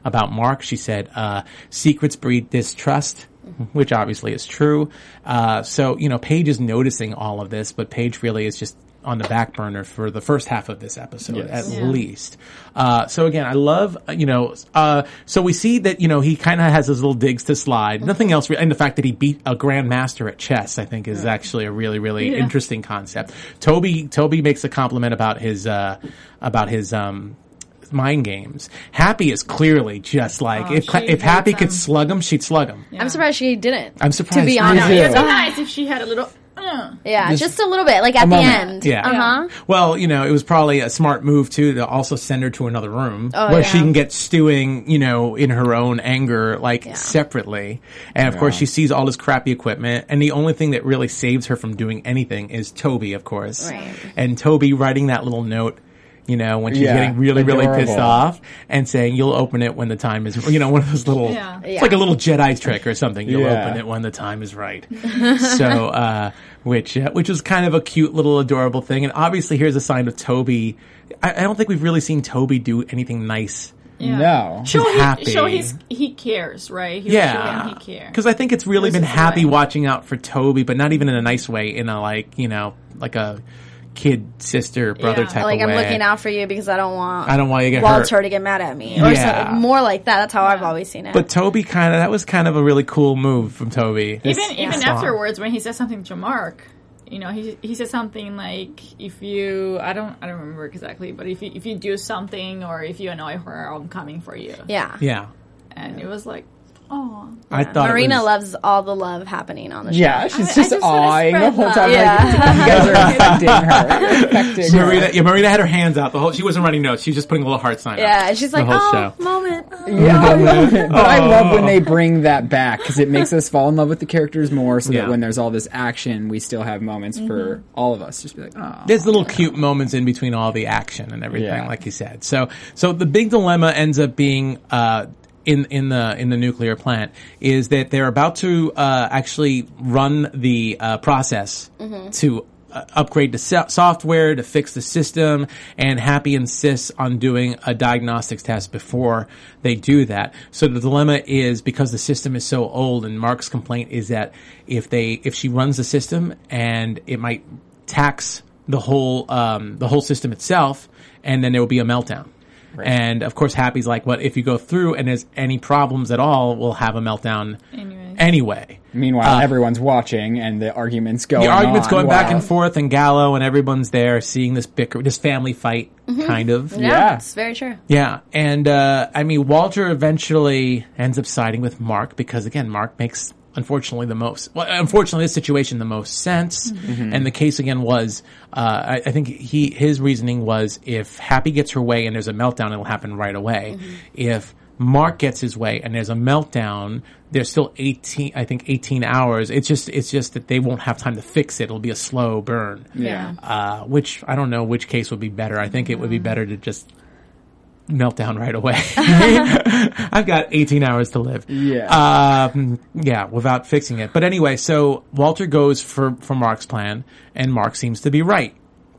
[SPEAKER 1] about Mark, she said, uh, secrets breed distrust which obviously is true. Uh, so, you know, Paige is noticing all of this, but Paige really is just on the back burner for the first half of this episode,
[SPEAKER 4] Yes.
[SPEAKER 1] at least. Uh, so again, I love, uh, you know, uh, so we see that, you know, he kind of has his little digs to slide. Nothing else, re- and the fact that he beat a grandmaster at chess, I think is actually a really, really interesting concept. Toby, Toby makes a compliment about his, uh, about his, um, mind games. Happy is clearly just like
[SPEAKER 2] Oh,
[SPEAKER 1] if if Happy
[SPEAKER 2] hates
[SPEAKER 1] could slug him, she'd slug him.
[SPEAKER 3] I'm surprised she didn't.
[SPEAKER 1] I'm surprised.
[SPEAKER 3] To be
[SPEAKER 1] Me
[SPEAKER 3] honest.
[SPEAKER 2] It'd be nice if she had a little. Uh,
[SPEAKER 3] yeah,
[SPEAKER 4] Just
[SPEAKER 3] just, a little bit, like at the
[SPEAKER 4] moment.
[SPEAKER 3] end.
[SPEAKER 1] Yeah.
[SPEAKER 3] Uh huh.
[SPEAKER 1] Well, you know, it was probably a smart move too to also send her to another room
[SPEAKER 3] Oh,
[SPEAKER 1] where
[SPEAKER 3] yeah.
[SPEAKER 1] she can get stewing, you know, in her own anger, like separately. And of course, she sees all this crappy equipment, and the only thing that really saves her from doing anything is Toby, of course.
[SPEAKER 3] Right.
[SPEAKER 1] And Toby writing that little note. You know, when she's
[SPEAKER 4] Yeah,
[SPEAKER 1] getting really, really pissed off and saying, you'll open it when the time is, you know, one of those little,
[SPEAKER 2] Yeah.
[SPEAKER 1] it's
[SPEAKER 3] Yeah.
[SPEAKER 1] like a little Jedi trick or something. You'll
[SPEAKER 4] Yeah.
[SPEAKER 1] open it when the time is right. *laughs* so, uh, which, uh, which was kind of a cute little adorable thing. And obviously here's a sign of Toby. I, I don't think we've really seen Toby do anything nice.
[SPEAKER 2] yeah.
[SPEAKER 4] No.
[SPEAKER 2] Show,
[SPEAKER 1] He's
[SPEAKER 2] he,
[SPEAKER 1] happy.
[SPEAKER 2] show he's, he cares, right? He's
[SPEAKER 1] Yeah.
[SPEAKER 2] showing he cares.
[SPEAKER 1] Cause I think it's really
[SPEAKER 2] This
[SPEAKER 1] been happy
[SPEAKER 2] way.
[SPEAKER 1] watching out for Toby, but not even in a nice way, in a like, you know, like a kid, sister, brother
[SPEAKER 2] Yeah.
[SPEAKER 1] type
[SPEAKER 3] like
[SPEAKER 1] of
[SPEAKER 3] I'm
[SPEAKER 1] way.
[SPEAKER 3] looking out for you because I don't want
[SPEAKER 1] I don't want you to get
[SPEAKER 3] Walter
[SPEAKER 1] hurt.
[SPEAKER 3] to get mad at me or
[SPEAKER 1] Yeah.
[SPEAKER 3] something more like that. That's how I've always seen it.
[SPEAKER 1] But Toby kind of that was kind of a really cool move from Toby.
[SPEAKER 2] even even
[SPEAKER 1] song.
[SPEAKER 2] afterwards when he said something to Mark, you know, he he said something like, "If you, I don't, I don't remember exactly, but if you if you do something or if you annoy her, I'm coming for you."
[SPEAKER 3] yeah.
[SPEAKER 1] yeah,
[SPEAKER 2] and it was like, oh,
[SPEAKER 1] I thought
[SPEAKER 3] Marina
[SPEAKER 1] was-
[SPEAKER 3] loves all the love happening on the show.
[SPEAKER 4] Yeah, she's
[SPEAKER 2] I
[SPEAKER 4] just
[SPEAKER 2] just
[SPEAKER 4] awing the whole
[SPEAKER 2] love.
[SPEAKER 4] time. Like,
[SPEAKER 3] Yeah. *laughs*
[SPEAKER 4] you guys are *laughs* affecting her. You're *laughs* affecting her.
[SPEAKER 1] Marina, yeah, Marina had her hands out the whole. She wasn't writing notes. She was just putting a little heart sign.
[SPEAKER 3] Yeah,
[SPEAKER 1] up
[SPEAKER 3] she's
[SPEAKER 1] the
[SPEAKER 3] like,
[SPEAKER 1] whole
[SPEAKER 3] oh,
[SPEAKER 1] show.
[SPEAKER 3] moment.
[SPEAKER 4] Yeah, but I love when they bring that back because it makes us fall in love with the characters more. So
[SPEAKER 1] Yeah.
[SPEAKER 4] that when there's all this action, we still have moments for all of us. Just be like, oh,
[SPEAKER 1] There's little cute moments in between all the action and everything,
[SPEAKER 4] Yeah.
[SPEAKER 1] like you said. So, so the big dilemma ends up being uh, in in the in the nuclear plant is that they're about to uh, actually run the uh, process to. Uh, upgrade the so- software to fix the system, and Happy insists on doing a diagnostics test before they do that. So the dilemma is because the system is so old, and Mark's complaint is that if they if she runs the system and it might tax the whole um, the whole system itself, and then there will be a meltdown. And of course, Happy's like, "What if you go through and there's any problems at all? We'll have a meltdown
[SPEAKER 2] Anyways.
[SPEAKER 1] anyway."
[SPEAKER 4] Meanwhile, everyone's watching and the arguments go.
[SPEAKER 1] The arguments
[SPEAKER 4] on
[SPEAKER 1] going back and forth, and Gallo and everyone's there seeing this bicker, this family fight, kind of.
[SPEAKER 3] Yeah,
[SPEAKER 4] Yeah.
[SPEAKER 3] it's very true.
[SPEAKER 1] Yeah, and uh, I mean, Walter eventually ends up siding with Mark because again, Mark makes unfortunately the most. Well, unfortunately, this situation the most sense. And the case again was, uh, I, I think he his reasoning was if Happy gets her way and there's a meltdown, it'll happen right away. If Mark gets his way and there's a meltdown, there's still 18, I think 18 hours. It's just, it's just that they won't have time to fix it. It'll be a slow burn.
[SPEAKER 4] Yeah.
[SPEAKER 1] Uh, which I don't know which case would be better. I think it would be better to just melt down right away. *laughs* *laughs* I've got 18 hours to live.
[SPEAKER 4] Yeah.
[SPEAKER 1] Um, yeah, without fixing it. But anyway, so Walter goes for, for Mark's plan, and Mark seems to be right.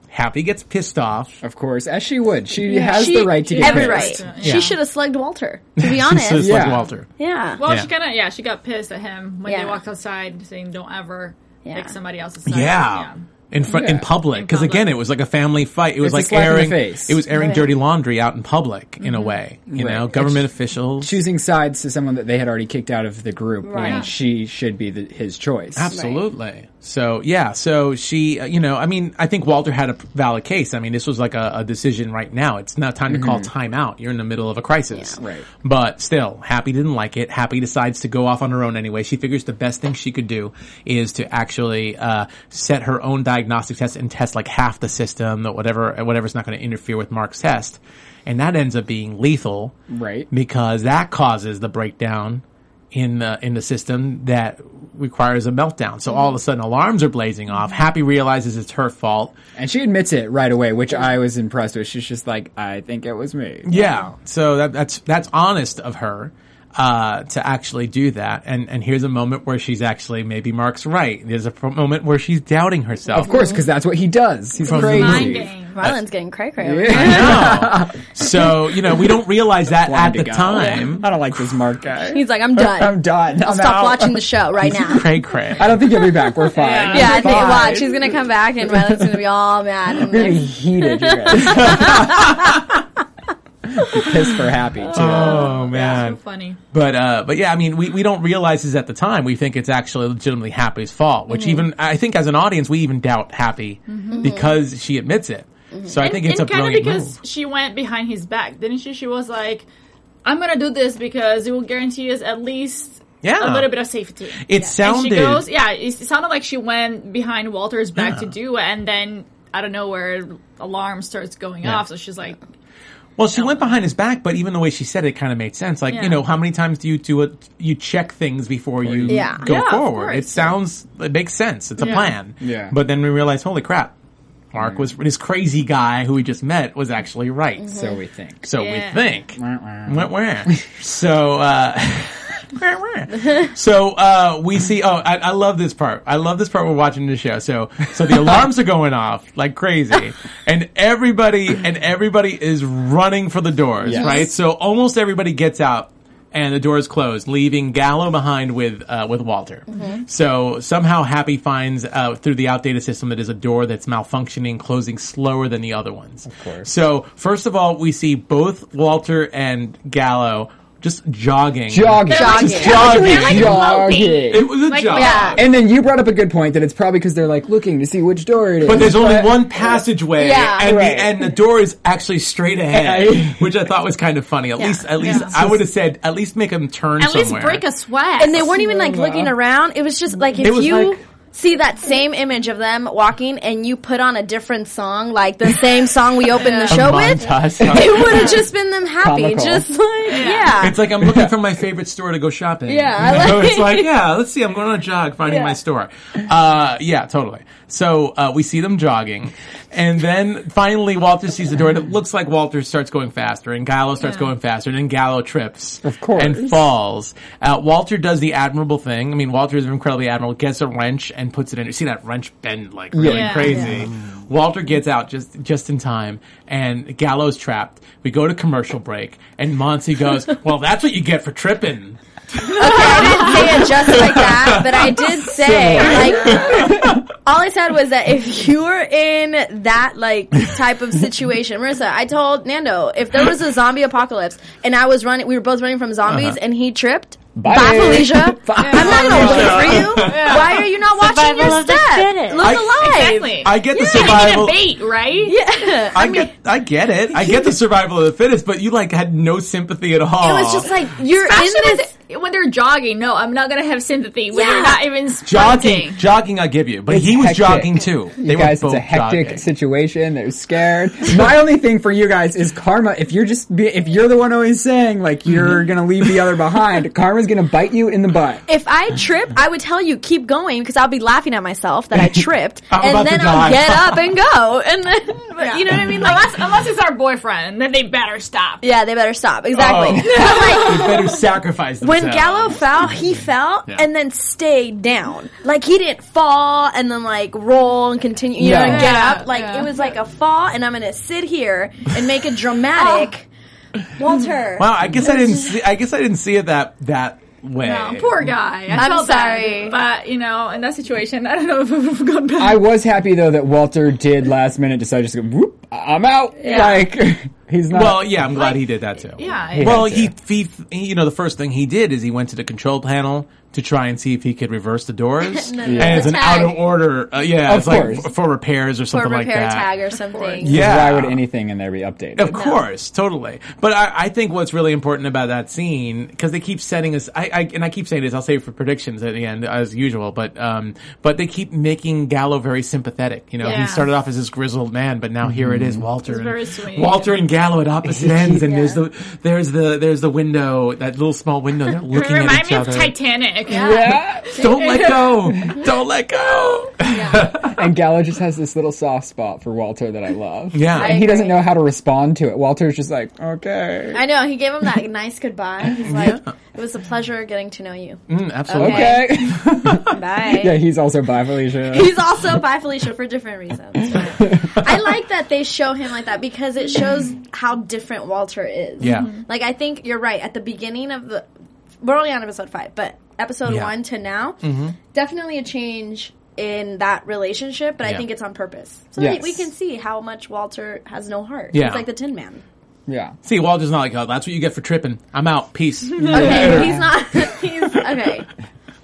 [SPEAKER 1] Happy gets pissed off.
[SPEAKER 4] Of course, as she would. She has
[SPEAKER 3] She-
[SPEAKER 4] the right to get
[SPEAKER 3] every
[SPEAKER 4] pissed.
[SPEAKER 3] right.
[SPEAKER 1] Yeah.
[SPEAKER 3] She should have slugged Walter. To be *laughs*
[SPEAKER 1] So
[SPEAKER 3] honest,
[SPEAKER 1] it's like
[SPEAKER 4] Yeah.
[SPEAKER 1] Walter.
[SPEAKER 3] yeah.
[SPEAKER 2] Well,
[SPEAKER 1] Yeah.
[SPEAKER 2] she kind of yeah, she got pissed at him when
[SPEAKER 3] Yeah.
[SPEAKER 2] they walked outside, saying, "Don't ever
[SPEAKER 3] Yeah.
[SPEAKER 2] pick somebody else's side."
[SPEAKER 1] Yeah. In front, in public, because again, it was like a family fight. It was
[SPEAKER 4] It's
[SPEAKER 1] like
[SPEAKER 4] slap in the
[SPEAKER 1] airing,
[SPEAKER 4] face.
[SPEAKER 1] it was airing
[SPEAKER 3] Right.
[SPEAKER 1] dirty laundry out in public in a mm-hmm. way. You
[SPEAKER 4] Right.
[SPEAKER 1] know,
[SPEAKER 4] It's
[SPEAKER 1] government officials.
[SPEAKER 4] Choosing sides to someone that they had already kicked out of the group
[SPEAKER 3] Right.
[SPEAKER 4] when she should be the, his choice.
[SPEAKER 1] Absolutely. So yeah, so she, uh, you know, I mean, I think Walter had a valid case. I mean, this was like a, a decision right now. It's not time to call time out. You're in the middle of a crisis.
[SPEAKER 4] Mm-hmm. Right.
[SPEAKER 1] But still, Happy didn't like it. Happy decides to go off on her own anyway. She figures the best thing she could do is to actually uh, set her own diagnostic test and test like half the system, or whatever, whatever's not going to interfere with Mark's test, and that ends up being lethal.
[SPEAKER 4] Right.
[SPEAKER 1] Because that causes the breakdown in the in the system that requires a meltdown. So all of a sudden alarms are blazing off. Happy realizes it's her fault.
[SPEAKER 4] And she admits it right away, which I was impressed with. She's just like, I think it was me.
[SPEAKER 1] Yeah. So that, that's that's honest of her uh, to actually do that. And and here's a moment where she's actually maybe Mark's right. There's a moment where she's doubting herself.
[SPEAKER 4] Of course, because that's what he does. He's
[SPEAKER 1] From the
[SPEAKER 4] crazy.
[SPEAKER 2] Mind.
[SPEAKER 3] Ryland's getting cray cray.
[SPEAKER 4] Yeah. *laughs*
[SPEAKER 1] so you know we don't realize that at
[SPEAKER 4] Blinding
[SPEAKER 1] the
[SPEAKER 4] guy.
[SPEAKER 1] time.
[SPEAKER 4] I don't like this Mark guy.
[SPEAKER 3] He's like, I'm done.
[SPEAKER 4] I'm done.
[SPEAKER 3] I'll
[SPEAKER 4] I'm
[SPEAKER 3] stop
[SPEAKER 4] out.
[SPEAKER 3] watching the show right now.
[SPEAKER 1] Cray cray.
[SPEAKER 4] I don't think he'll be back. We're *laughs* fine.
[SPEAKER 3] Yeah, I think
[SPEAKER 4] Fine.
[SPEAKER 3] watch. She's gonna come back and Ryland's gonna be all mad. And
[SPEAKER 4] We're gonna be
[SPEAKER 3] like,
[SPEAKER 4] heated, you guys. *laughs* Pissed for happy too.
[SPEAKER 1] Oh
[SPEAKER 2] So
[SPEAKER 1] man.
[SPEAKER 2] funny.
[SPEAKER 1] But uh, but yeah, I mean, we, we don't realize this at the time. We think it's actually legitimately Happy's fault, which even I think as an audience we even doubt Happy because she admits it. Mm-hmm. So I think it's a
[SPEAKER 2] and kind of because
[SPEAKER 1] move.
[SPEAKER 2] she went behind his back, didn't she? She was like, "I'm gonna do this because it will guarantee us at least
[SPEAKER 1] Yeah.
[SPEAKER 2] a little bit of safety."
[SPEAKER 1] It
[SPEAKER 2] And
[SPEAKER 1] sounded
[SPEAKER 2] she goes, yeah, it sounded like she went behind Walter's back
[SPEAKER 1] Yeah.
[SPEAKER 2] to do it, and then I don't know where alarm starts going
[SPEAKER 1] Yeah.
[SPEAKER 2] off. So she's like,
[SPEAKER 1] Well, she went behind his back, but even the way she said it kind of made sense. Like,
[SPEAKER 2] Yeah.
[SPEAKER 1] you know, how many times do you do it? You check things before you
[SPEAKER 3] Yeah.
[SPEAKER 1] go
[SPEAKER 2] Yeah,
[SPEAKER 1] forward. It sounds, it makes sense. It's a
[SPEAKER 2] Yeah.
[SPEAKER 1] plan.
[SPEAKER 4] Yeah.
[SPEAKER 1] But then we realize, holy crap, Mark was this crazy guy who we just met was actually right.
[SPEAKER 4] So we think.
[SPEAKER 1] So
[SPEAKER 2] Yeah.
[SPEAKER 1] we think.
[SPEAKER 4] Wah, wah.
[SPEAKER 1] Wah, wah. so, uh, *laughs* wah, wah. so, uh, we see, oh, I, I love this part. I love this part we're watching the show. So, so the alarms are going off like crazy and everybody, and everybody is running for the doors,
[SPEAKER 4] Yes.
[SPEAKER 1] right? So almost everybody gets out and the door is closed, leaving Gallo behind with uh, with Walter. So somehow Happy finds uh, through the outdated system that there's a door that's malfunctioning, closing slower than the other ones. Of
[SPEAKER 4] course.
[SPEAKER 1] So first of all, we see both Walter and Gallo just jogging.
[SPEAKER 4] Jogging.
[SPEAKER 3] Jogging.
[SPEAKER 1] Just jogging.
[SPEAKER 2] like
[SPEAKER 4] Jogging.
[SPEAKER 1] it was a
[SPEAKER 2] Like,
[SPEAKER 1] jog.
[SPEAKER 3] yeah.
[SPEAKER 4] And then you brought up a good point that it's probably because they're like looking to see which door it is.
[SPEAKER 1] But there's only one passageway,
[SPEAKER 3] Yeah.
[SPEAKER 1] and
[SPEAKER 4] Right.
[SPEAKER 1] the and the door is actually straight ahead, *laughs* which I thought was kind of funny. At
[SPEAKER 3] Yeah.
[SPEAKER 1] least, at least
[SPEAKER 2] Yeah.
[SPEAKER 1] I would have said, at least make them turn
[SPEAKER 2] At least break a sweat.
[SPEAKER 3] And they weren't even like looking around. It was just like if
[SPEAKER 1] It was
[SPEAKER 3] you
[SPEAKER 1] like-
[SPEAKER 3] see that same image of them walking and you put on a different song, like the same song we opened the *laughs* show with,
[SPEAKER 1] montage.
[SPEAKER 3] it would have just been them happy.
[SPEAKER 4] Comical.
[SPEAKER 3] Just like, yeah.
[SPEAKER 1] It's like I'm looking for my favorite store to go shopping.
[SPEAKER 3] Yeah, I
[SPEAKER 1] You know,
[SPEAKER 3] like-
[SPEAKER 1] it's like yeah, let's see. I'm going on a jog, finding
[SPEAKER 3] Yeah.
[SPEAKER 1] my store. Uh, yeah, totally. So uh, we see them jogging, and then finally Walter sees the door, and it looks like Walter starts going faster, and Gallo starts going faster, and then Gallo trips,
[SPEAKER 4] Of course.
[SPEAKER 1] and falls. Uh, Walter does the admirable thing. I mean, Walter is incredibly admirable. Gets a wrench and puts it in. You see that wrench bend like really
[SPEAKER 2] Yeah.
[SPEAKER 1] crazy. Walter gets out just just in time, and Gallo's trapped. We go to commercial break, and Monty goes, "Well, that's what you get for tripping."
[SPEAKER 3] I didn't say it just like that, but I did *laughs* say like all I said was that if you were in that like type of situation, Marissa, I told Nando if there was a zombie apocalypse and I was running, we were both running from zombies,
[SPEAKER 1] Uh-huh.
[SPEAKER 3] and he tripped.
[SPEAKER 4] Bye.
[SPEAKER 3] Bye, Felicia. *laughs*
[SPEAKER 4] Bye.
[SPEAKER 3] I'm not gonna wait for you. *laughs* Why are you not watching
[SPEAKER 5] Survival
[SPEAKER 3] your
[SPEAKER 5] of
[SPEAKER 3] step?
[SPEAKER 5] fittest.
[SPEAKER 3] Look
[SPEAKER 1] I-
[SPEAKER 3] alive.
[SPEAKER 2] Exactly.
[SPEAKER 1] I get the
[SPEAKER 2] You need
[SPEAKER 1] survival.
[SPEAKER 2] a bait, right?
[SPEAKER 3] Yeah.
[SPEAKER 1] I, get, I get it. I get the survival of the fittest, but you like had no sympathy at all.
[SPEAKER 3] It was just like you're
[SPEAKER 2] Especially
[SPEAKER 3] in
[SPEAKER 2] when,
[SPEAKER 3] this.
[SPEAKER 2] They, when they're jogging. No, I'm not gonna have sympathy when
[SPEAKER 3] Yeah.
[SPEAKER 2] they're not even
[SPEAKER 1] jogging.
[SPEAKER 2] sprinting.
[SPEAKER 1] Jogging, I give you, but
[SPEAKER 4] It's
[SPEAKER 1] he was
[SPEAKER 4] hectic.
[SPEAKER 1] jogging too.
[SPEAKER 4] You guys,
[SPEAKER 1] were
[SPEAKER 4] it's a hectic
[SPEAKER 1] jogging.
[SPEAKER 4] situation. They're scared. My only thing for you guys is karma. If you're just be, if you're the one always saying like you're
[SPEAKER 1] Mm-hmm.
[SPEAKER 4] gonna leave the other behind, *laughs* karma's gonna bite you in the butt.
[SPEAKER 3] If I trip, I would tell you keep going because I'll be laughing at myself that I *laughs* tripped, and then I'll
[SPEAKER 1] die.
[SPEAKER 3] get up *laughs* and go, and then but you know what I mean? Like,
[SPEAKER 2] unless, unless it's our boyfriend, then they better stop.
[SPEAKER 3] yeah, they better stop. Exactly.
[SPEAKER 1] Oh.
[SPEAKER 3] Like
[SPEAKER 1] They better sacrifice themselves.
[SPEAKER 3] When Gallo fell, he fell
[SPEAKER 1] Yeah.
[SPEAKER 3] and then stayed down. Like he didn't fall and then like roll and continue, you know, and get up. Like
[SPEAKER 2] yeah.
[SPEAKER 3] it was like a fall, and I'm gonna sit here and make it dramatic. *laughs* Oh. Walter.
[SPEAKER 1] Wow, I guess I didn't see. I guess I didn't see it that that way.
[SPEAKER 2] No, poor guy. I
[SPEAKER 3] I'm
[SPEAKER 2] felt
[SPEAKER 3] sorry.
[SPEAKER 2] bad. but you know, in that situation, I don't know if I've gone back.
[SPEAKER 4] I was happy though that Walter did last minute decide just to go. Whoop, I'm out.
[SPEAKER 2] Yeah.
[SPEAKER 4] Like *laughs* he's not.
[SPEAKER 1] Well, yeah, I'm glad he did that too.
[SPEAKER 2] yeah,
[SPEAKER 4] He
[SPEAKER 1] Well,
[SPEAKER 4] had to.
[SPEAKER 1] he, he, you know, the first thing he did is he went to the control panel to try and see if he could reverse the doors. *laughs*
[SPEAKER 3] And
[SPEAKER 1] and it's an
[SPEAKER 3] tag.
[SPEAKER 1] out of order. Uh, yeah,
[SPEAKER 4] Of
[SPEAKER 1] it's like
[SPEAKER 4] course.
[SPEAKER 1] f- for repairs or
[SPEAKER 3] for
[SPEAKER 1] something like
[SPEAKER 3] repair
[SPEAKER 1] that.
[SPEAKER 3] tag or something.
[SPEAKER 1] Yeah.
[SPEAKER 4] Why would anything in there be updated?
[SPEAKER 1] Of course, totally. But I, I think what's really important about that scene because they keep setting us. I, I and I keep saying this. I'll save for predictions at the end as usual. But um, but they keep making Gallo very sympathetic. You know,
[SPEAKER 2] Yeah.
[SPEAKER 1] he started off as this grizzled man, but now here it is, Walter.
[SPEAKER 2] It's
[SPEAKER 1] and,
[SPEAKER 2] very sweet.
[SPEAKER 1] Walter and Gallo at opposite *laughs* ends, and there's the there's the there's the window, that little small window. They're *laughs* looking at
[SPEAKER 2] Remind
[SPEAKER 1] each
[SPEAKER 2] me of Titanic.
[SPEAKER 4] Yeah. *laughs*
[SPEAKER 1] Don't let go. *laughs* Don't let go.
[SPEAKER 4] And Gallo just has this little soft spot for Walter that I love.
[SPEAKER 1] Yeah.
[SPEAKER 4] And he doesn't know how to respond to it. Walter's just like, okay.
[SPEAKER 3] I know. He gave him that nice goodbye. He's like, "It was a pleasure getting to know you."
[SPEAKER 1] Mm, absolutely.
[SPEAKER 3] Okay.
[SPEAKER 4] Okay. *laughs*
[SPEAKER 3] Bye.
[SPEAKER 4] yeah, he's also bye, Felicia.
[SPEAKER 3] He's also by Felicia for different reasons. I like that they show him like that because it shows how different Walter is.
[SPEAKER 1] Yeah.
[SPEAKER 3] Like I think you're right. At the beginning of the we're only on episode five, but episode
[SPEAKER 1] Yeah.
[SPEAKER 3] one to now, mm-hmm. definitely a change in that relationship, but I think it's on purpose. So that
[SPEAKER 4] Yes.
[SPEAKER 3] we can see how much Walter has no heart.
[SPEAKER 1] Yeah.
[SPEAKER 3] He's like the Tin Man.
[SPEAKER 4] yeah.
[SPEAKER 1] See, Walter's not like, oh, that's what you get for tripping. I'm out. Peace. *laughs*
[SPEAKER 3] Okay, *laughs* he's not. *laughs* He's okay.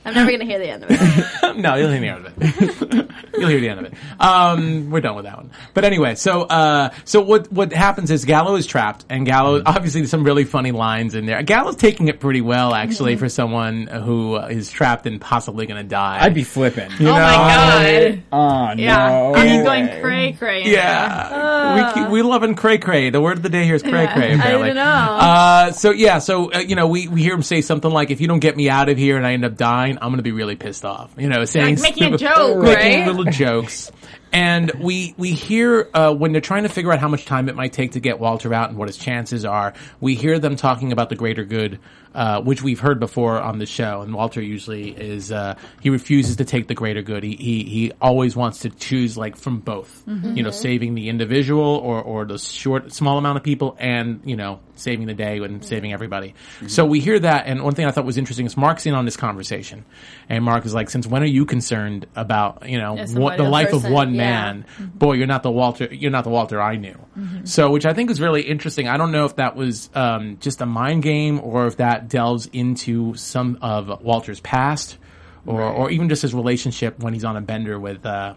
[SPEAKER 3] I'm never gonna hear the end of it. *laughs*
[SPEAKER 1] no, you'll hear the end of it. *laughs* you'll hear the end of it. Um, we're done with that one. But anyway, so uh, so what what happens is Gallo is trapped, and Gallo obviously there's some really funny lines in there. Gallo's taking it pretty well actually for someone who uh, trapped and possibly going to die.
[SPEAKER 4] I'd be flipping.
[SPEAKER 1] You
[SPEAKER 2] Oh my
[SPEAKER 1] know?
[SPEAKER 2] god.
[SPEAKER 4] Oh,
[SPEAKER 2] Yeah.
[SPEAKER 4] no.
[SPEAKER 2] I'm just going
[SPEAKER 4] way.
[SPEAKER 2] cray cray.
[SPEAKER 1] Yeah, we keep, we love and cray cray. The word of the day here is cray cray. Apparently,
[SPEAKER 3] don't know.
[SPEAKER 1] Uh, so yeah, so uh, you know, we, we hear him say something like, "If you don't get me out of here and I end up dying, I'm going to be really pissed off." You know, saying
[SPEAKER 2] Like making a joke, *laughs*
[SPEAKER 1] making
[SPEAKER 2] right?
[SPEAKER 1] little jokes. And we we hear uh, when they're trying to figure out how much time it might take to get Walter out and what his chances are. We hear them talking about the greater good, uh, which we've heard before on the show. And Walter usually is uh, he refuses to take the greater good. He he, he always wants to choose like from both. You know, saving the individual or or the short small amount of people, and you know, saving the day and saving everybody. So we hear that. And one thing I thought was interesting is Mark's in on this conversation, and Mark is like, "Since when are you concerned about you know what the life of one
[SPEAKER 3] yeah.
[SPEAKER 1] man?" Boy, you're not the Walter. You're not the Walter I knew. So, which I think is really interesting. I don't know if that was um, just a mind game or if that delves into some of Walter's past, or or even just his relationship when he's on a bender with. Uh,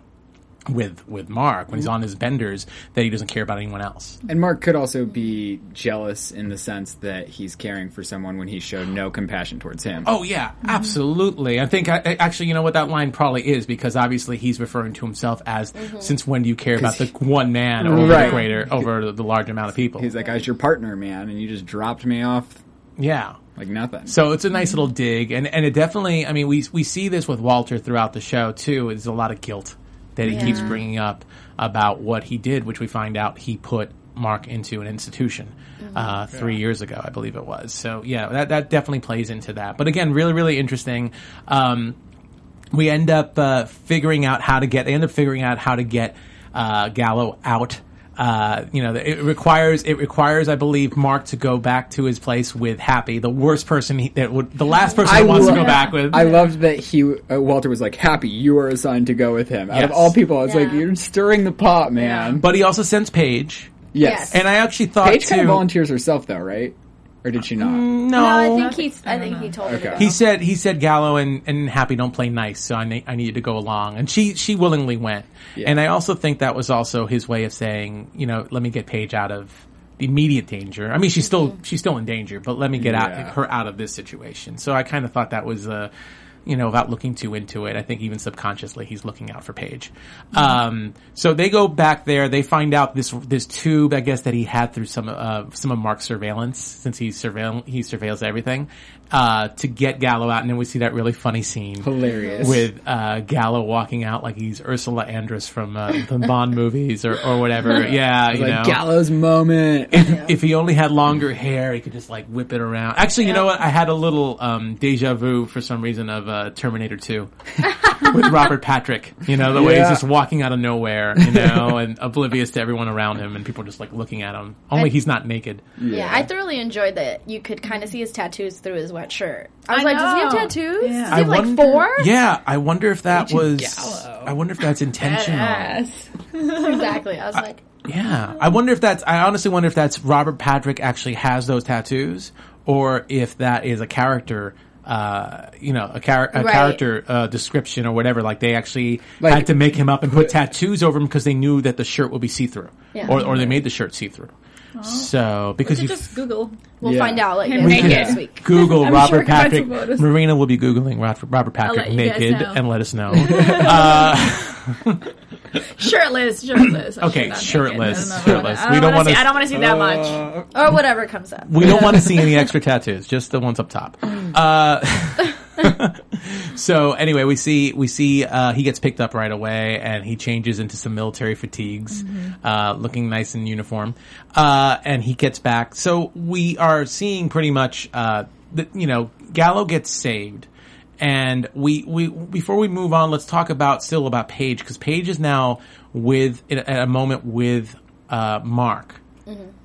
[SPEAKER 1] with with Mark when he's on his benders that he doesn't care about anyone else.
[SPEAKER 4] And Mark could also be jealous in the sense that he's caring for someone when he showed no compassion towards him.
[SPEAKER 1] Oh yeah, absolutely. I think I, I- actually, you know what that line probably is because obviously he's referring to himself as since when do you care about the one man over
[SPEAKER 4] Right.
[SPEAKER 1] the greater over the, the large amount of people?
[SPEAKER 4] He's like, I was your partner, man, and you just dropped me off
[SPEAKER 1] yeah.
[SPEAKER 4] Like nothing.
[SPEAKER 1] So it's a nice little dig, and and it definitely. I mean, we we see this with Walter throughout the show too. There's a lot of guilt that he keeps bringing up about what he did, which we find out he put Mark into an institution uh, three years ago, I believe it was. So yeah, that that definitely plays into that. But again, really really interesting. Um, we end up uh, figuring out how to get. They end up figuring out how to get uh, Gallo out. Uh, you know, it requires it requires, I believe, Mark to go back to his place with Happy, the worst person he, that would, the last person he wants to
[SPEAKER 4] lo-
[SPEAKER 1] go back with.
[SPEAKER 4] I loved that he uh, Walter was like, "Happy, you are assigned to go with him." Out of all people, I was like, "You're stirring the pot, man."
[SPEAKER 1] but he also sends Paige,
[SPEAKER 4] yes,
[SPEAKER 1] and I actually thought
[SPEAKER 4] Paige
[SPEAKER 1] too.
[SPEAKER 4] kind of volunteers herself, though, right? Or did she not?
[SPEAKER 1] no,
[SPEAKER 3] No, I think he's. I think he told her
[SPEAKER 4] Okay.
[SPEAKER 3] to.
[SPEAKER 1] He said he said Gallo and, and Happy don't play nice, so I need I need you to go along, and she she willingly went.
[SPEAKER 4] Yeah.
[SPEAKER 1] And I also think that was also his way of saying, you know, let me get Paige out of the immediate danger. I mean, she's still she's still in danger, but let me get
[SPEAKER 4] Yeah.
[SPEAKER 1] out her out of this situation. So I kind of thought that was uh you know, without looking too into it, I think even subconsciously he's looking out for Paige. Um, so they go back there. They find out this this tube, I guess, that he had through some uh, some of Mark's surveillance, since he surveil he surveils everything, uh, to get Gallo out. And then we see that really funny scene
[SPEAKER 4] Hilarious.
[SPEAKER 1] with uh, Gallo walking out like he's Ursula Andress from uh, the Bond movies or, or whatever. *laughs* Yeah, you
[SPEAKER 4] like
[SPEAKER 1] know.
[SPEAKER 4] Gallo's moment.
[SPEAKER 1] If, if he only had longer hair, he could just like whip it around. Actually, you know what? I had a little um, deja vu for some reason of uh, Terminator 2 *laughs* with Robert Patrick. You know, the way he's
[SPEAKER 4] Yeah.
[SPEAKER 1] just walking out of nowhere, you know, *laughs* and oblivious to everyone around him, and people just like looking at him. Only
[SPEAKER 3] I-
[SPEAKER 1] he's not naked.
[SPEAKER 3] Yeah, I thoroughly enjoyed that you could kind of see his tattoos through his wet shirt. I was
[SPEAKER 2] I
[SPEAKER 3] like, does he have
[SPEAKER 2] know.
[SPEAKER 3] tattoos?
[SPEAKER 2] Yeah.
[SPEAKER 3] Does he have like four?
[SPEAKER 1] Yeah, I wonder if that
[SPEAKER 4] Agent
[SPEAKER 1] was.
[SPEAKER 4] Gallo.
[SPEAKER 1] I wonder if that's intentional.
[SPEAKER 2] Badass. *laughs*
[SPEAKER 3] exactly. I was like,
[SPEAKER 1] Yeah, I wonder if that's. I honestly wonder if that's Robert Patrick actually has those tattoos, or if that is a character. Uh, you know, a, char- a
[SPEAKER 3] Right.
[SPEAKER 1] character uh, description or whatever. Like they actually
[SPEAKER 4] Like-
[SPEAKER 1] had to make him up and put tattoos over him because they knew that the shirt would be see through,
[SPEAKER 3] Yeah.
[SPEAKER 1] or or they made the shirt see through. So because
[SPEAKER 2] You
[SPEAKER 1] you
[SPEAKER 2] just Google.
[SPEAKER 3] we'll
[SPEAKER 4] Yeah.
[SPEAKER 3] find out like
[SPEAKER 2] Him
[SPEAKER 3] the
[SPEAKER 2] naked.
[SPEAKER 3] next week.
[SPEAKER 1] Google *laughs* Robert
[SPEAKER 2] sure
[SPEAKER 1] Patrick. Marina will be googling Rod- Robert Patrick
[SPEAKER 2] let you guys
[SPEAKER 1] naked and let us know. *laughs* *laughs*
[SPEAKER 2] Shirtless, shirtless. I'm
[SPEAKER 1] Okay,
[SPEAKER 2] sure not
[SPEAKER 1] shirtless.
[SPEAKER 2] I don't
[SPEAKER 1] shirtless. We
[SPEAKER 2] don't
[SPEAKER 1] don't
[SPEAKER 2] want to see. I don't want to see that much.
[SPEAKER 3] Or whatever comes up.
[SPEAKER 1] We don't want to see any *laughs* extra tattoos, just the ones up top. Uh, *laughs* so anyway, we see we see uh, he gets picked up right away, and he changes into some military fatigues, uh, looking nice in uniform, uh, and he gets back. So we are seeing pretty much, uh, the, you know, Gallo gets saved. And we, we, before we move on, let's talk about still about Paige, because Paige is now with, at a moment with, uh, Mark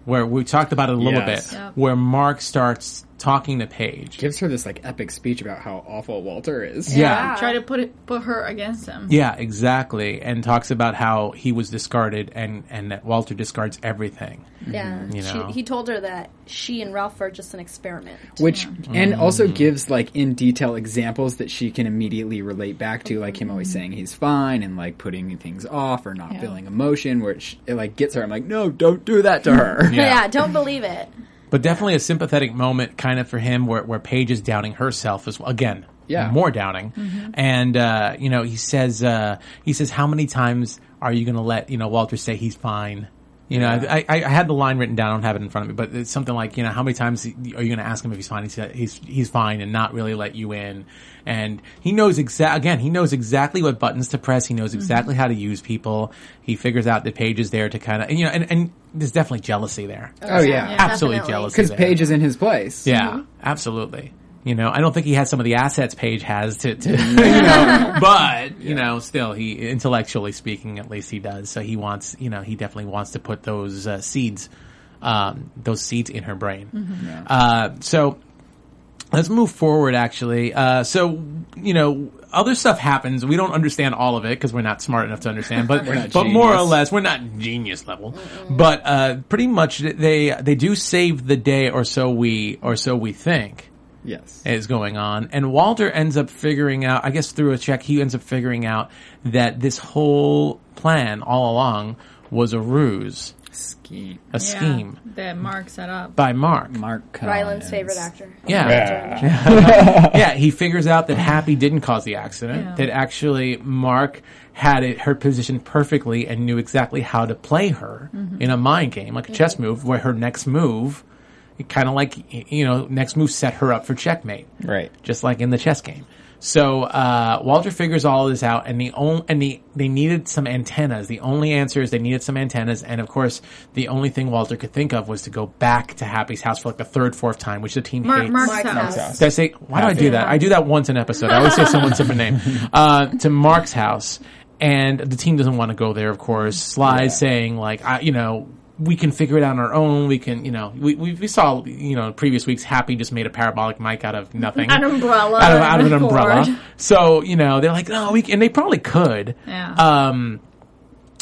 [SPEAKER 1] where we talked about it a little
[SPEAKER 4] Yes.
[SPEAKER 1] bit,
[SPEAKER 2] Yep.
[SPEAKER 1] where Mark starts talking to Paige.
[SPEAKER 4] Gives her this like epic speech about how awful Walter is.
[SPEAKER 1] Yeah.
[SPEAKER 2] Try to put it, put her against him.
[SPEAKER 1] Yeah, exactly. And talks about how he was discarded and, and that Walter discards everything.
[SPEAKER 3] Yeah.
[SPEAKER 1] You know.
[SPEAKER 3] She, he told her that she and Ralph are just an experiment.
[SPEAKER 4] Which and
[SPEAKER 1] Mm.
[SPEAKER 4] also gives like in detail examples that she can immediately relate back to, like him always saying he's fine and like putting things off or not
[SPEAKER 2] Yeah.
[SPEAKER 4] feeling emotion, which it like gets her. I'm like, no, don't do that to her.
[SPEAKER 1] Yeah. *laughs*
[SPEAKER 3] Yeah. don't believe it.
[SPEAKER 1] But definitely a sympathetic moment kind of for him where, where Paige is doubting herself as well. Again,
[SPEAKER 4] Yeah.
[SPEAKER 1] more doubting. And, uh, you know, he says, uh, he says, how many times are you going to let, you know, Walter say he's fine? You know, I, I, I had the line written down. I don't have it in front of me, but it's something like, you know, how many times are you going to ask him if he's fine? He's, he's, he's fine and not really let you in. And he knows exact, again, he knows exactly what buttons to press. He knows exactly mm-hmm. how to use people. He figures out the Paige is there to kind of, and, you know, and, and there's definitely jealousy there.
[SPEAKER 4] Oh yeah,
[SPEAKER 1] Absolutely
[SPEAKER 3] definitely.
[SPEAKER 1] jealousy.
[SPEAKER 4] because
[SPEAKER 1] there.
[SPEAKER 4] Paige is in his place.
[SPEAKER 1] Yeah, mm-hmm. absolutely. You know, I don't think he has some of the assets Paige has to, to *laughs* you know, *laughs* but, you know, still, he, intellectually speaking, at least he does. So he wants, you know, he definitely wants to put those uh, seeds, um, those seeds in her brain. Uh, so let's move forward actually. Uh, so, you know, other stuff happens. We don't understand all of it because we're not smart enough to understand, but, *laughs* but more or less, we're not genius level. But, uh, pretty much they, they do save the day or so we, or so we think
[SPEAKER 4] Yes.
[SPEAKER 1] is going on. And Walter ends up figuring out, I guess through a check, he ends up figuring out that this whole plan all along was a ruse,
[SPEAKER 4] Scheme.
[SPEAKER 1] a scheme
[SPEAKER 2] that Mark set up.
[SPEAKER 1] by Mark.
[SPEAKER 4] Mark.
[SPEAKER 3] Ryland's favorite actor.
[SPEAKER 1] Yeah.
[SPEAKER 4] Yeah. *laughs*
[SPEAKER 1] yeah, he figures out that Happy didn't cause the accident.
[SPEAKER 2] Yeah.
[SPEAKER 1] That actually Mark had it her positioned perfectly and knew exactly how to play her mm-hmm. in a mind game, like a chess move, where her next move, kind of like you know, next move set her up for checkmate,
[SPEAKER 4] Right.
[SPEAKER 1] just like in the chess game. So uh, Walter figures all this out, and the only and the they needed some antennas. The only answer is they needed some antennas, and of course, the only thing Walter could think of was to go back to Happy's house for like the third, fourth time, which the team
[SPEAKER 2] Mark,
[SPEAKER 1] hates.
[SPEAKER 2] Mark's
[SPEAKER 3] Mark's
[SPEAKER 2] house.
[SPEAKER 3] house.
[SPEAKER 1] Did I say, why do I do that? I do that once an episode. I always say someone's different name. *laughs* Uh, to Mark's house. And the team doesn't want to go there, of course. Sly's saying, like, I, you know, we can figure it out on our own. We can, you know, we, we, we saw, you know, previous weeks, Happy just made a parabolic mic out of nothing.
[SPEAKER 2] An umbrella.
[SPEAKER 1] Out of, out of an umbrella. So, you know, they're like, oh, we can, and they probably could.
[SPEAKER 2] Yeah.
[SPEAKER 1] Um,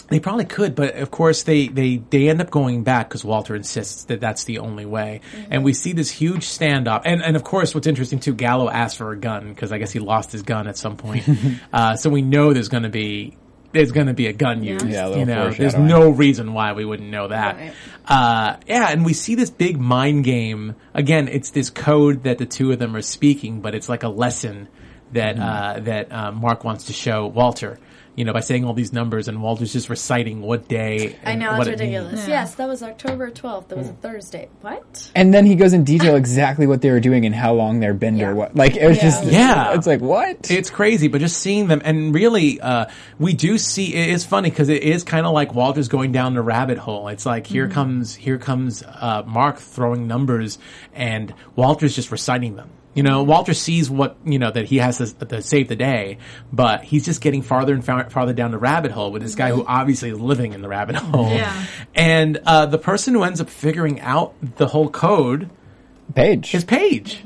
[SPEAKER 1] they probably could, but of course they, they, they end up going back because Walter insists that that's the only way. And we see this huge standoff. And, and of course what's interesting too, Gallo asked for a gun because I guess he lost his gun at some point. *laughs* uh, so we know there's gonna be, there's gonna be a gun used.
[SPEAKER 4] Yeah, a little
[SPEAKER 1] you know, there's no reason why we wouldn't know that.
[SPEAKER 3] Right.
[SPEAKER 1] Uh, yeah, and we see this big mind game. Again, it's this code that the two of them are speaking, but it's like a lesson that,
[SPEAKER 4] Mm-hmm.
[SPEAKER 1] uh, that, uh, Mark wants to show Walter. You know, by saying all these numbers and Walter's just reciting what day.
[SPEAKER 3] I know,
[SPEAKER 1] what
[SPEAKER 3] it's
[SPEAKER 1] it means.
[SPEAKER 3] ridiculous. Yes, that was October 12th. That was a Thursday. What?
[SPEAKER 4] And then he goes in detail exactly what they were doing and how long their bender
[SPEAKER 3] Yeah.
[SPEAKER 4] was. Like it was
[SPEAKER 3] Yeah.
[SPEAKER 4] just
[SPEAKER 1] Yeah.
[SPEAKER 4] It's like what?
[SPEAKER 1] It's crazy, but just seeing them and really, uh, we do see, it is funny because it is kind of like Walter's going down the rabbit hole. It's like, here comes, here comes, uh, Mark throwing numbers and Walter's just reciting them. You know, Walter sees what, you know, that he has to, to save the day, but he's just getting farther and far, farther down the rabbit hole with this guy who obviously is living in the rabbit *laughs* hole.
[SPEAKER 2] Yeah.
[SPEAKER 1] And, uh, the person who ends up figuring out the whole code
[SPEAKER 4] Paige.
[SPEAKER 1] is Paige.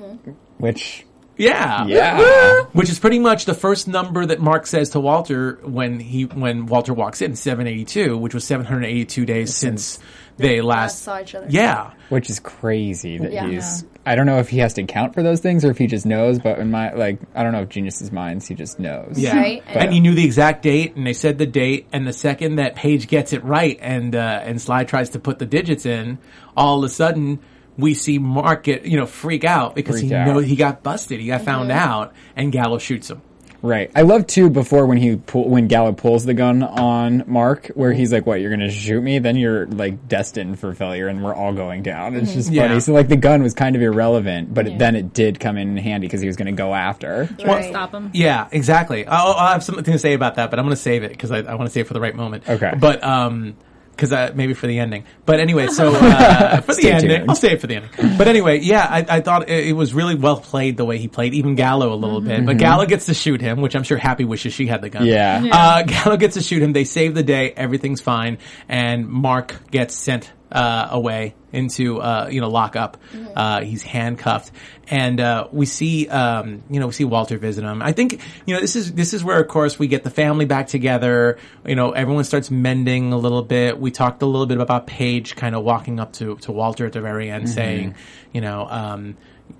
[SPEAKER 4] Which
[SPEAKER 1] Yeah.
[SPEAKER 4] yeah. *laughs*
[SPEAKER 1] Which is pretty much the first number that Mark says to Walter when he when Walter walks in, seven eighty two, which was seven hundred eighty two days since they last
[SPEAKER 3] saw each other.
[SPEAKER 1] Yeah.
[SPEAKER 4] Which is crazy that
[SPEAKER 3] Yeah.
[SPEAKER 4] he's I don't know if he has to account for those things or if he just knows, but in my like I don't know if genius's minds he just knows.
[SPEAKER 1] Yeah.
[SPEAKER 3] Right.
[SPEAKER 1] And he knew the exact date and they said the date and the second that Paige gets it right and uh and Sly tries to put the digits in, all of a sudden we see Mark get, you know, freak out because
[SPEAKER 4] Freak
[SPEAKER 1] he
[SPEAKER 4] out.
[SPEAKER 1] knows he got busted. He got found out and Gallo shoots him.
[SPEAKER 4] Right. I love too before when he pull, when Gallo pulls the gun on Mark, where he's like, "What? You're gonna shoot me? Then you're like destined for failure, and we're all going down." It's just
[SPEAKER 1] Yeah.
[SPEAKER 4] funny. So like the gun was kind of irrelevant, but it, then it did come in handy because he was gonna go after.
[SPEAKER 3] Right.
[SPEAKER 2] Stop him.
[SPEAKER 1] Yeah, exactly. I'll, I'll have something to say about that, but I'm going to save it because I, I want to save it for the right moment.
[SPEAKER 4] Okay.
[SPEAKER 1] But um, because uh, maybe for the ending. But anyway, so *laughs* uh, for the ending,
[SPEAKER 4] tuned.
[SPEAKER 1] I'll save it for the ending. But anyway, yeah, I, I thought it, it was really well played the way he played, even Gallo a little bit. But Gallo gets to shoot him, which I'm sure Happy wishes she had the gun.
[SPEAKER 4] Yeah.
[SPEAKER 2] Yeah.
[SPEAKER 1] Uh, *laughs* Gallo gets to shoot him. They save the day. Everything's fine, and Mark gets sent uh, away into uh, you know lockup. Uh, he's handcuffed, and uh, we see um, you know we see Walter visit him. I think you know this is this is where of course we get the family back together. You know everyone starts mending a little bit. We talked a little bit about Paige kind of walking up to to Walter at the very end, saying you know. Um,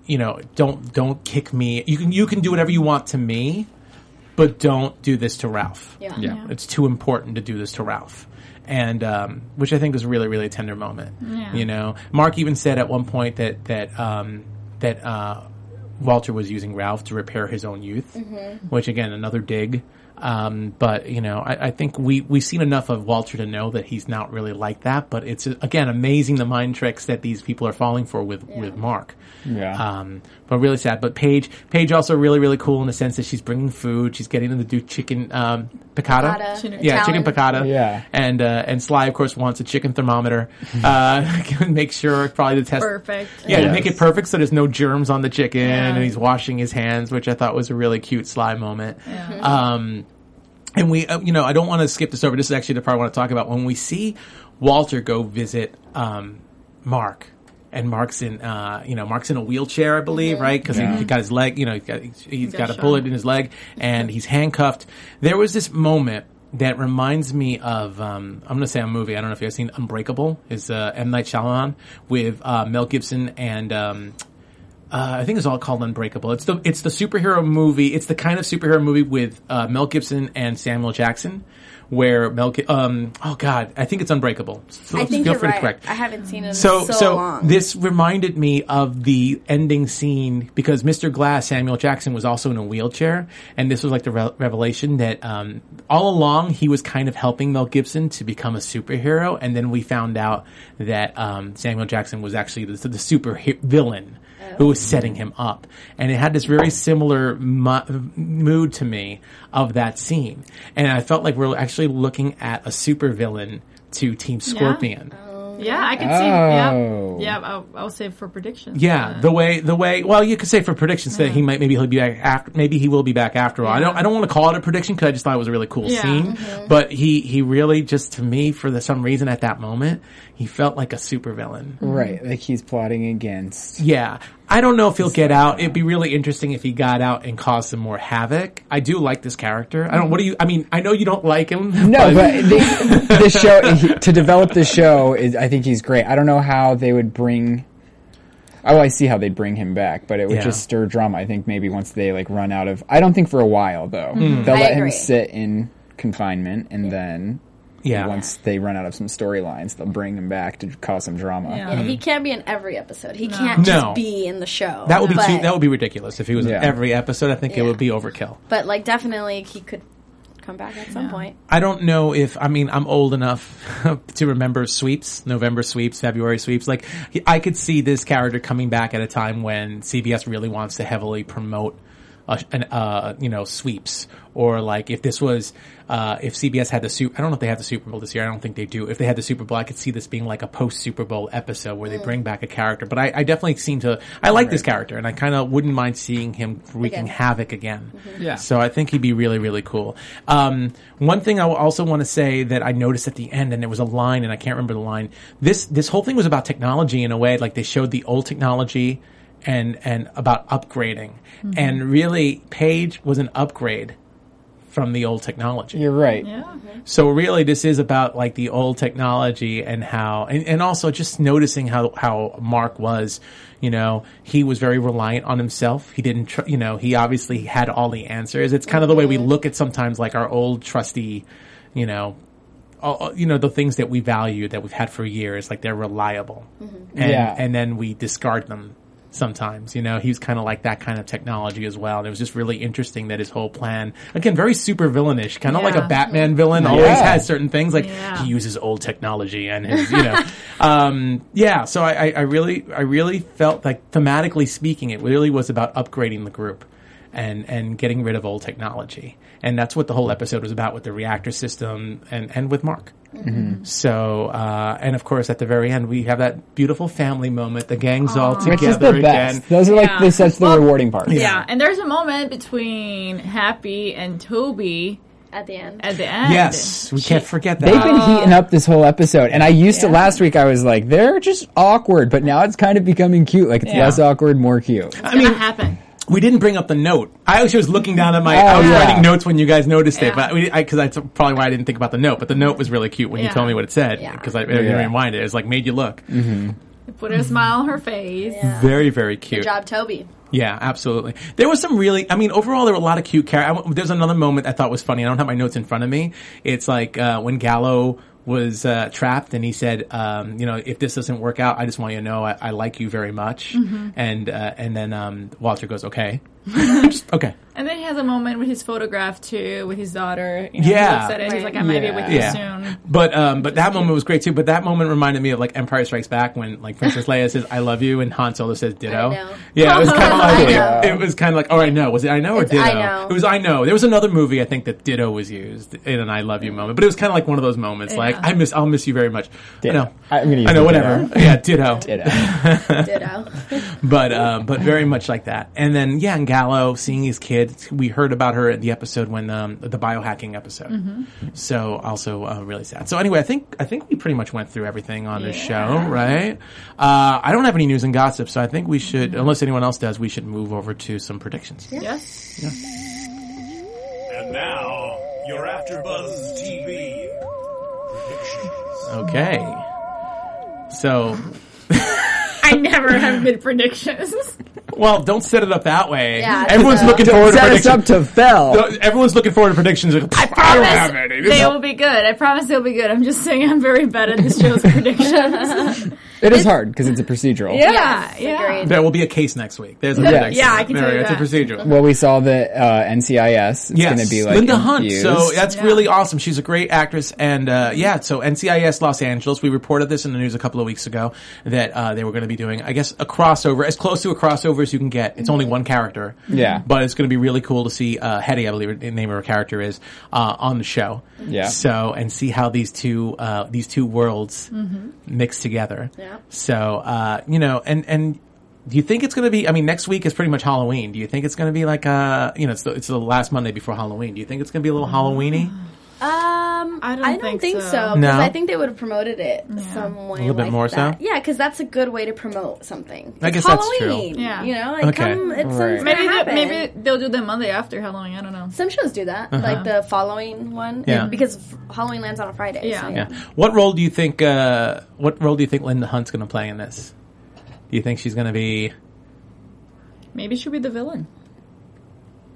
[SPEAKER 1] you know, don't don't kick me. You can you can do whatever you want to me, but don't do this to Ralph.
[SPEAKER 3] Yeah.
[SPEAKER 4] Yeah.
[SPEAKER 1] It's too important to do this to Ralph. And um, which I think is a really, really tender moment.
[SPEAKER 2] Yeah.
[SPEAKER 1] You know, Mark even said at one point that that um, that uh, Walter was using Ralph to repair his own youth, which again another dig. Um, but you know, I, I think we we've seen enough of Walter to know that he's not really like that. But it's again amazing the mind tricks that these people are falling for with with Mark.
[SPEAKER 4] Yeah.
[SPEAKER 1] Um, but really sad. But Paige, Paige also really, really cool in the sense that she's bringing food. She's getting them to do chicken, um, piccata.
[SPEAKER 3] Piccata.
[SPEAKER 2] Chicken-
[SPEAKER 1] Yeah, chicken piccata.
[SPEAKER 4] Yeah.
[SPEAKER 1] And, uh, and Sly, of course, wants a chicken thermometer. *laughs* uh, *laughs* make sure probably to test.
[SPEAKER 2] Perfect.
[SPEAKER 1] Yeah, to
[SPEAKER 4] Yes.
[SPEAKER 1] make it perfect so there's no germs on the chicken
[SPEAKER 2] Yeah.
[SPEAKER 1] and he's washing his hands, which I thought was a really cute Sly moment.
[SPEAKER 2] Yeah.
[SPEAKER 1] Um, and we, uh, you know, I don't want to skip this over. This is actually the part I want to talk about. When we see Walter go visit um, Mark, and Mark's in, uh, you know, Mark's in a wheelchair, I believe, right? Because
[SPEAKER 4] Yeah.
[SPEAKER 1] he, he got his leg, you know, he's got, he's
[SPEAKER 2] got
[SPEAKER 1] got a
[SPEAKER 2] shot.
[SPEAKER 1] bullet in his leg, and he's handcuffed. There was this moment that reminds me of, um, I'm going to say a movie. I don't know if you've seen Unbreakable. Is uh, M Night Shyamalan with uh, Mel Gibson and. Um, uh, I think it's all called Unbreakable. It's the it's the superhero movie. It's the kind of superhero movie with uh, Mel Gibson and Samuel Jackson, where Mel. Gi- Um, oh God, I think it's Unbreakable. So
[SPEAKER 3] I think
[SPEAKER 1] feel
[SPEAKER 3] you're
[SPEAKER 1] free
[SPEAKER 3] right.
[SPEAKER 1] to correct.
[SPEAKER 3] I haven't seen it in
[SPEAKER 1] So,
[SPEAKER 3] so,
[SPEAKER 1] so,
[SPEAKER 3] long.
[SPEAKER 1] this reminded me of the ending scene because Mr. Glass, Samuel Jackson, was also in a wheelchair, and this was like the re- revelation that um, all along he was kind of helping Mel Gibson to become a superhero, and then we found out that um, Samuel Jackson was actually the, the super villain who was setting him up, and it had this very similar mo- mood to me of that scene, and I felt like we're actually looking at a super villain to Team Scorpion.
[SPEAKER 2] Yeah, I could see. Yeah,
[SPEAKER 4] Oh.
[SPEAKER 2] yeah. I'll, I'll say for predictions.
[SPEAKER 1] Yeah,
[SPEAKER 2] Uh,
[SPEAKER 1] the way the way well, you could say for predictions that he might maybe he'll be back after maybe he will be back after all. I don't I don't want to call it a prediction because I just thought it was a really cool
[SPEAKER 2] Yeah.
[SPEAKER 1] scene, but he he really just to me for the, some reason at that moment he felt like a supervillain.
[SPEAKER 4] Right, like he's plotting against.
[SPEAKER 1] Yeah. I don't know if he'll get out. It'd be really interesting if he got out and caused some more havoc. I do like this character. I don't. What do you? I mean, I know you don't like him.
[SPEAKER 4] No, but *laughs* the, the show he- to develop the show is. I think he's great. I don't know how they would bring. Oh, I see how they'd bring him back, but it would
[SPEAKER 1] Yeah.
[SPEAKER 4] just stir drama. I think maybe once they like run out of. I don't think for a while though.
[SPEAKER 1] Mm-hmm.
[SPEAKER 4] They'll
[SPEAKER 3] I
[SPEAKER 4] let him sit in confinement, and then
[SPEAKER 1] Yeah.
[SPEAKER 4] once they run out of some storylines, they'll bring him back to cause some drama.
[SPEAKER 2] Yeah.
[SPEAKER 3] yeah, mm-hmm. he can't be in every episode. He can't
[SPEAKER 1] No.
[SPEAKER 3] just be in the show.
[SPEAKER 1] That would be
[SPEAKER 3] but,
[SPEAKER 1] too, that would be ridiculous if he was
[SPEAKER 4] Yeah.
[SPEAKER 1] in every episode. I think it
[SPEAKER 3] Yeah.
[SPEAKER 1] would be overkill.
[SPEAKER 3] But like, definitely, he could come back at some point.
[SPEAKER 1] I don't know if I mean I'm old enough *laughs* to remember sweeps, November sweeps, February sweeps. Like I could see this character coming back at a time when CBS really wants to heavily promote, uh, an, uh, you know, sweeps or like if this was uh, if CBS had the super. I don't know if they have the Super Bowl this year. I don't think they do. If they had the Super Bowl, I could see this being like a post Super Bowl episode where they bring back a character. But I, I definitely seem to I like this character and I kind of wouldn't mind seeing him wreaking
[SPEAKER 3] Again.
[SPEAKER 1] havoc again.
[SPEAKER 4] Yeah.
[SPEAKER 1] So I think he'd be really, really cool. Um, one thing I also want to say that I noticed at the end, and there was a line, and I can't remember the line. This this whole thing was about technology in a way, like they showed the old technology and and about upgrading, and really, Paige was an upgrade from the old technology.
[SPEAKER 4] You're right.
[SPEAKER 2] Yeah.
[SPEAKER 1] So really, this is about like the old technology and how, and, and also just noticing how how Mark was. You know, he was very reliant on himself. He didn't, tr- you know, he obviously had all the answers. It's kind of the way we look at sometimes like our old trusty, you know, all, you know, the things that we value that we've had for years, like they're reliable, mm-hmm. and
[SPEAKER 4] Yeah.
[SPEAKER 1] and then we discard them sometimes. You know, he was kind of like that kind of technology as well. And it was just really interesting that his whole plan, again, very super villainish, kind of like a Batman villain, always has certain things like
[SPEAKER 2] Yeah.
[SPEAKER 1] he uses old technology and his, you know, *laughs* um, yeah. So I, I, I really, I really felt like thematically speaking, it really was about upgrading the group and and getting rid of old technology. And that's what the whole episode was about with the reactor system and and with Mark. So uh, and of course at the very end we have that beautiful family moment. The gang's all together
[SPEAKER 4] Which
[SPEAKER 1] together
[SPEAKER 4] is the
[SPEAKER 1] again.
[SPEAKER 4] best. Those are like
[SPEAKER 2] Yeah.
[SPEAKER 4] the, that's the
[SPEAKER 2] Well,
[SPEAKER 4] rewarding part.
[SPEAKER 2] Yeah. and there's a moment between Happy and Toby
[SPEAKER 3] At the end,
[SPEAKER 2] at the end.
[SPEAKER 1] Yes, we can't forget that.
[SPEAKER 4] They've been heating up this whole episode, and I used to last week. I was like, they're just awkward, but now it's kind of becoming cute. Like it's
[SPEAKER 2] Yeah.
[SPEAKER 4] less awkward, more cute.
[SPEAKER 1] I
[SPEAKER 2] It's
[SPEAKER 1] mean,
[SPEAKER 2] gonna happen.
[SPEAKER 1] We didn't bring up the note. I actually was looking down at my. I
[SPEAKER 4] Oh,
[SPEAKER 1] was
[SPEAKER 4] yeah.
[SPEAKER 1] writing notes when you guys noticed it, but because I, 'cause that's probably why I didn't think about the note. But the note was really cute when you told me what it said
[SPEAKER 3] Yeah.
[SPEAKER 1] because I, I
[SPEAKER 4] Yeah.
[SPEAKER 1] didn't rewind it. It was like made you look.
[SPEAKER 2] Put a smile on her face.
[SPEAKER 3] yeah.
[SPEAKER 1] Very very cute.
[SPEAKER 3] Good job, Toby.
[SPEAKER 1] Yeah, absolutely. There was some really, I mean, overall, there were a lot of cute characters. There's another moment I thought was funny. I don't have my notes in front of me. It's like, uh, when Gallo was uh, trapped, and he said, um, "You know, if this doesn't work out, I just want you to know I, I like you very much." And uh, and then um, Walter goes, "Okay, *laughs* *laughs* Just, okay."
[SPEAKER 2] And then he has a moment with his photograph too, with his daughter. You know,
[SPEAKER 1] Yeah.
[SPEAKER 2] He looks at it. He's like, I might be with you
[SPEAKER 1] Yeah.
[SPEAKER 2] soon.
[SPEAKER 1] But um, but that moment was great too. But that moment reminded me of like Empire Strikes Back when like Princess Leia says "I love you" and Han Solo says "Ditto."
[SPEAKER 3] I know.
[SPEAKER 1] Yeah, it was *laughs* kind of like it, it was kind of like oh I know was it I know or
[SPEAKER 3] It's
[SPEAKER 1] Ditto?
[SPEAKER 3] I know.
[SPEAKER 1] It was I know. There was another movie I think that Ditto was used in an "I love you" moment, but it was kind of like one of those moments like I miss I'll miss you very much.
[SPEAKER 4] Ditto.
[SPEAKER 1] I know.
[SPEAKER 4] I'm gonna use
[SPEAKER 1] I know whatever.
[SPEAKER 4] ditto.
[SPEAKER 1] Yeah, Ditto. *laughs*
[SPEAKER 4] Ditto. *laughs*
[SPEAKER 3] Ditto.
[SPEAKER 1] but um, but very much like that. And then yeah, and Gallo seeing his kid, we heard about her in the episode when um, the biohacking episode.
[SPEAKER 2] Mm-hmm.
[SPEAKER 1] So also uh, really sad. So anyway, I think I think we pretty much went through everything on this show, right? Uh, I don't have any news and gossip, so I think we should,
[SPEAKER 2] Mm-hmm.
[SPEAKER 1] unless anyone else does, we should move over to some predictions.
[SPEAKER 2] Yes.
[SPEAKER 6] And now, you're AfterBuzz TV predictions.
[SPEAKER 1] Okay. So *laughs*
[SPEAKER 2] I never have good predictions.
[SPEAKER 1] well, don't set it up that way.
[SPEAKER 3] Yeah,
[SPEAKER 1] Everyone's
[SPEAKER 3] so-
[SPEAKER 1] looking forward to
[SPEAKER 4] Set us
[SPEAKER 1] predictions.
[SPEAKER 4] up to fail.
[SPEAKER 1] No, Everyone's looking forward to predictions. Like, I don't have any.
[SPEAKER 2] They will be good. I promise they'll be good. I'm just saying I'm very bad at this show's *laughs* predictions.
[SPEAKER 4] It is hard because it's a procedural.
[SPEAKER 2] yeah, yeah.
[SPEAKER 3] agreed.
[SPEAKER 1] There will be a case next week. There's a
[SPEAKER 4] Yes.
[SPEAKER 1] prediction.
[SPEAKER 2] Yeah, I can
[SPEAKER 1] There
[SPEAKER 2] tell
[SPEAKER 1] we
[SPEAKER 2] you
[SPEAKER 1] go.
[SPEAKER 2] that.
[SPEAKER 1] It's a procedural.
[SPEAKER 4] Well, we saw that uh, NCIS. It's
[SPEAKER 1] Yes,
[SPEAKER 4] going to be like
[SPEAKER 1] Linda Hunt.
[SPEAKER 4] infused.
[SPEAKER 1] So that's
[SPEAKER 2] Yeah.
[SPEAKER 1] really awesome. She's a great actress, and uh, yeah. So NCIS Los Angeles. We reported this in the news a couple of weeks ago that uh, they were going to be doing, I guess, a crossover as close to a crossover as you can get. It's only one character.
[SPEAKER 4] Yeah.
[SPEAKER 1] but it's going to be really cool to see uh, Hetty, I believe the name of her character is, uh, on the show.
[SPEAKER 4] Yeah.
[SPEAKER 1] So and see how these two uh, these two worlds mix together.
[SPEAKER 3] Yeah.
[SPEAKER 1] So uh, you know, and and. Do you think it's going to be? I mean, next week is pretty much Halloween. Do you think it's going to be like uh you know, it's the, it's the last Monday before Halloween. Do you think it's going to be a little Halloweeny?
[SPEAKER 3] Um,
[SPEAKER 2] I don't
[SPEAKER 3] I don't
[SPEAKER 2] think
[SPEAKER 3] think,
[SPEAKER 2] so.
[SPEAKER 3] so.
[SPEAKER 1] No?
[SPEAKER 3] because I think they would have promoted it some way.
[SPEAKER 1] A little bit
[SPEAKER 3] like
[SPEAKER 1] more
[SPEAKER 3] that.
[SPEAKER 1] so?
[SPEAKER 3] Yeah, because that's a good way to promote something.
[SPEAKER 1] I
[SPEAKER 3] It's
[SPEAKER 1] guess that's true.
[SPEAKER 3] Halloween,
[SPEAKER 2] Yeah.
[SPEAKER 3] You know, like
[SPEAKER 1] Okay.
[SPEAKER 3] come, it's
[SPEAKER 4] Right.
[SPEAKER 2] Maybe they,
[SPEAKER 3] happen.
[SPEAKER 2] maybe they'll do the Monday after Halloween. I don't know.
[SPEAKER 3] Some shows do that, like the following one,
[SPEAKER 1] Uh-huh. Yeah.
[SPEAKER 3] because Halloween lands on a Friday.
[SPEAKER 2] Yeah.
[SPEAKER 3] so
[SPEAKER 1] Yeah. What role do you think? Uh, what role do you think Linda Hunt's going to play in this? Do you think she's going to be?
[SPEAKER 2] Maybe she'll be the villain.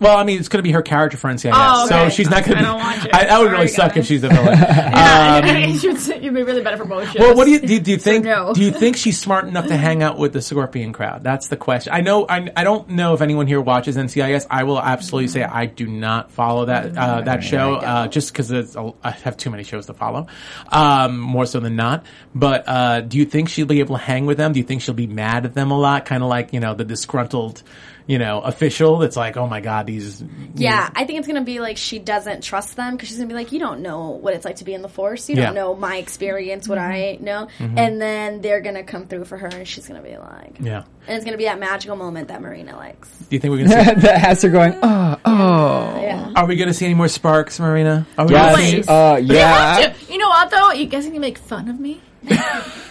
[SPEAKER 1] Well, I mean, it's going to be her character for NCIS,
[SPEAKER 2] Oh, okay.
[SPEAKER 1] so she's not going to.
[SPEAKER 2] I
[SPEAKER 1] be
[SPEAKER 2] don't watch it.
[SPEAKER 1] I, that would really suck
[SPEAKER 2] guys.
[SPEAKER 1] if she's the villain. *laughs* Um,
[SPEAKER 2] you'd, *laughs* you'd be really better for both shows.
[SPEAKER 1] well, what do you do? You, do you think?
[SPEAKER 2] no.
[SPEAKER 1] Do you think she's smart enough to hang out with the Scorpion crowd? That's the question. I know. I, I don't know if anyone here watches NCIS. I will absolutely say I do not follow that uh, that show uh, just because I have too many shows to follow, um, more so than not. But uh, do you think she'll be able to hang with them? Do you think she'll be mad at them a lot? Kind of like you know the disgruntled, you know, official that's like, oh my god, these.
[SPEAKER 3] Yeah, I think it's gonna be like she doesn't trust them because she's gonna be like, you don't know what it's like to be in the force. You
[SPEAKER 1] Yeah.
[SPEAKER 3] don't know my experience, what I know, and then they're gonna come through for her, and she's gonna be like,
[SPEAKER 1] Yeah.
[SPEAKER 3] and it's gonna be that magical moment that Marina likes.
[SPEAKER 1] Do you think we're gonna see? *laughs*
[SPEAKER 4] that has her going, oh, oh.
[SPEAKER 3] Yeah,
[SPEAKER 1] Are we gonna see any more sparks, Marina? Are we
[SPEAKER 4] Yes.
[SPEAKER 1] gonna see?
[SPEAKER 4] Uh, yeah.
[SPEAKER 2] You know what though? You guys can make fun of me.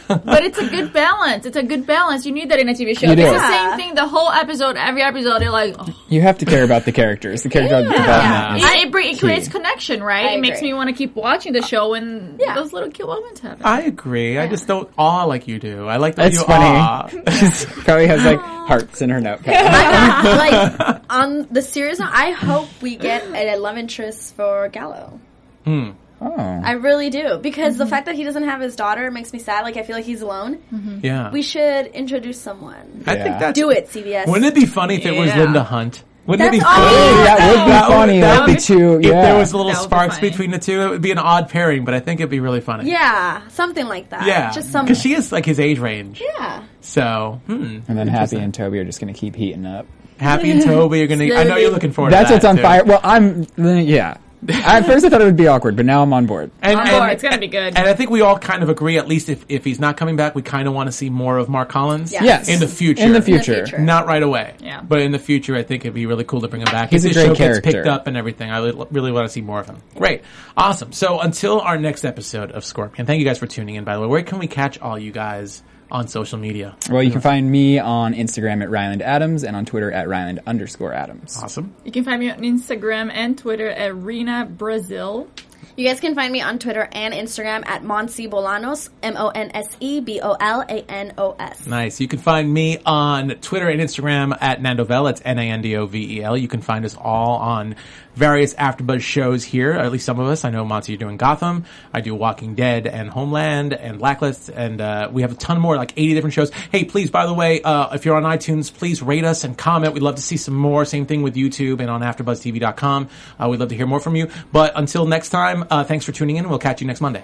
[SPEAKER 2] But it's a good balance. It's a good balance. You need that in a TV show.
[SPEAKER 4] You
[SPEAKER 2] It's the same thing. The whole episode, every episode, you're like, oh,
[SPEAKER 4] You have to care about the characters. The character development.
[SPEAKER 3] Yeah.
[SPEAKER 4] is-
[SPEAKER 2] it, it, bring, it creates connection, right?
[SPEAKER 3] I
[SPEAKER 2] It makes me want to keep watching the show when
[SPEAKER 3] Yeah.
[SPEAKER 2] those little cute moments happen.
[SPEAKER 1] I agree. I just don't awe like you do. I like that
[SPEAKER 4] That's
[SPEAKER 1] you
[SPEAKER 4] funny.
[SPEAKER 1] awe. *laughs*
[SPEAKER 4] Chloe has like hearts in her notepad. *laughs* *laughs*
[SPEAKER 3] like on the series, I hope we get a love interest for Gallo. Hmm.
[SPEAKER 4] Oh.
[SPEAKER 3] I really do because the fact that he doesn't have his daughter makes me sad. Like I feel like he's alone.
[SPEAKER 1] yeah.
[SPEAKER 3] We should introduce someone.
[SPEAKER 1] I think
[SPEAKER 4] Yeah.
[SPEAKER 1] that's
[SPEAKER 3] Do it, CBS.
[SPEAKER 1] Wouldn't it be funny if it was Linda Hunt? Wouldn't it be funny?
[SPEAKER 3] all.
[SPEAKER 4] that would be
[SPEAKER 1] That would-
[SPEAKER 4] funny.
[SPEAKER 1] that
[SPEAKER 4] That would be
[SPEAKER 1] would-
[SPEAKER 4] too.
[SPEAKER 1] If there was a little
[SPEAKER 2] That be
[SPEAKER 1] sparks between the two, it would be an odd pairing, but I think it'd be really funny.
[SPEAKER 3] Yeah, something like that.
[SPEAKER 1] Yeah.
[SPEAKER 3] just something.
[SPEAKER 1] Because she is like his age range.
[SPEAKER 3] yeah.
[SPEAKER 1] So, hmm.
[SPEAKER 4] and then Happy and Toby are just going to keep heating up.
[SPEAKER 1] Happy and Toby are going *laughs* to, I know you're looking forward to it.
[SPEAKER 4] That's
[SPEAKER 1] to
[SPEAKER 4] what's on
[SPEAKER 1] too.
[SPEAKER 4] fire. Well, I'm. Yeah. *laughs* At first, I thought it would be awkward, but now I'm on board.
[SPEAKER 1] And,
[SPEAKER 2] On
[SPEAKER 1] and-
[SPEAKER 2] board. It's gonna be good.
[SPEAKER 1] And I think we all kind of agree, at least if, if he's not coming back, we kind of want to see more of Mark Collins.
[SPEAKER 3] Yeah.
[SPEAKER 4] Yes.
[SPEAKER 1] In the future.
[SPEAKER 4] In the future.
[SPEAKER 3] future.
[SPEAKER 1] Not right away.
[SPEAKER 2] Yeah.
[SPEAKER 1] But in the future, I think it'd be really cool to bring him back.
[SPEAKER 4] He's
[SPEAKER 1] if
[SPEAKER 4] a
[SPEAKER 1] this
[SPEAKER 4] great
[SPEAKER 1] show gets picked up and everything, I really, really want to see more of him. Great. Awesome. So until our next episode of Scorpion, thank you guys for tuning in, by the way. Where can we catch all you guys on social media?
[SPEAKER 4] Well, you can find me on Instagram at Ryland Adams and on Twitter at Ryland underscore Adams.
[SPEAKER 1] Awesome.
[SPEAKER 2] You can find me on Instagram and Twitter at Rena Brazil.
[SPEAKER 3] You guys can find me on Twitter and Instagram at Monse Bolanos, M O N S E B O L A N O S.
[SPEAKER 1] Nice. You can find me on Twitter and Instagram at Nandovel. It's N-A-N-D-O-V-E-L. You can find us all on various AfterBuzz shows here, at least some of us. I know, Monty, you're doing Gotham. I do Walking Dead and Homeland and Blacklist, and uh, we have a ton more, like 80 different shows. Hey, please, by the way, uh, if you're on iTunes, please rate us and comment. We'd love to see some more. Same thing with YouTube and on AfterBuzzTV.com. Uh, we'd love to hear more from you. But until next time, uh, thanks for tuning in. We'll catch you next Monday.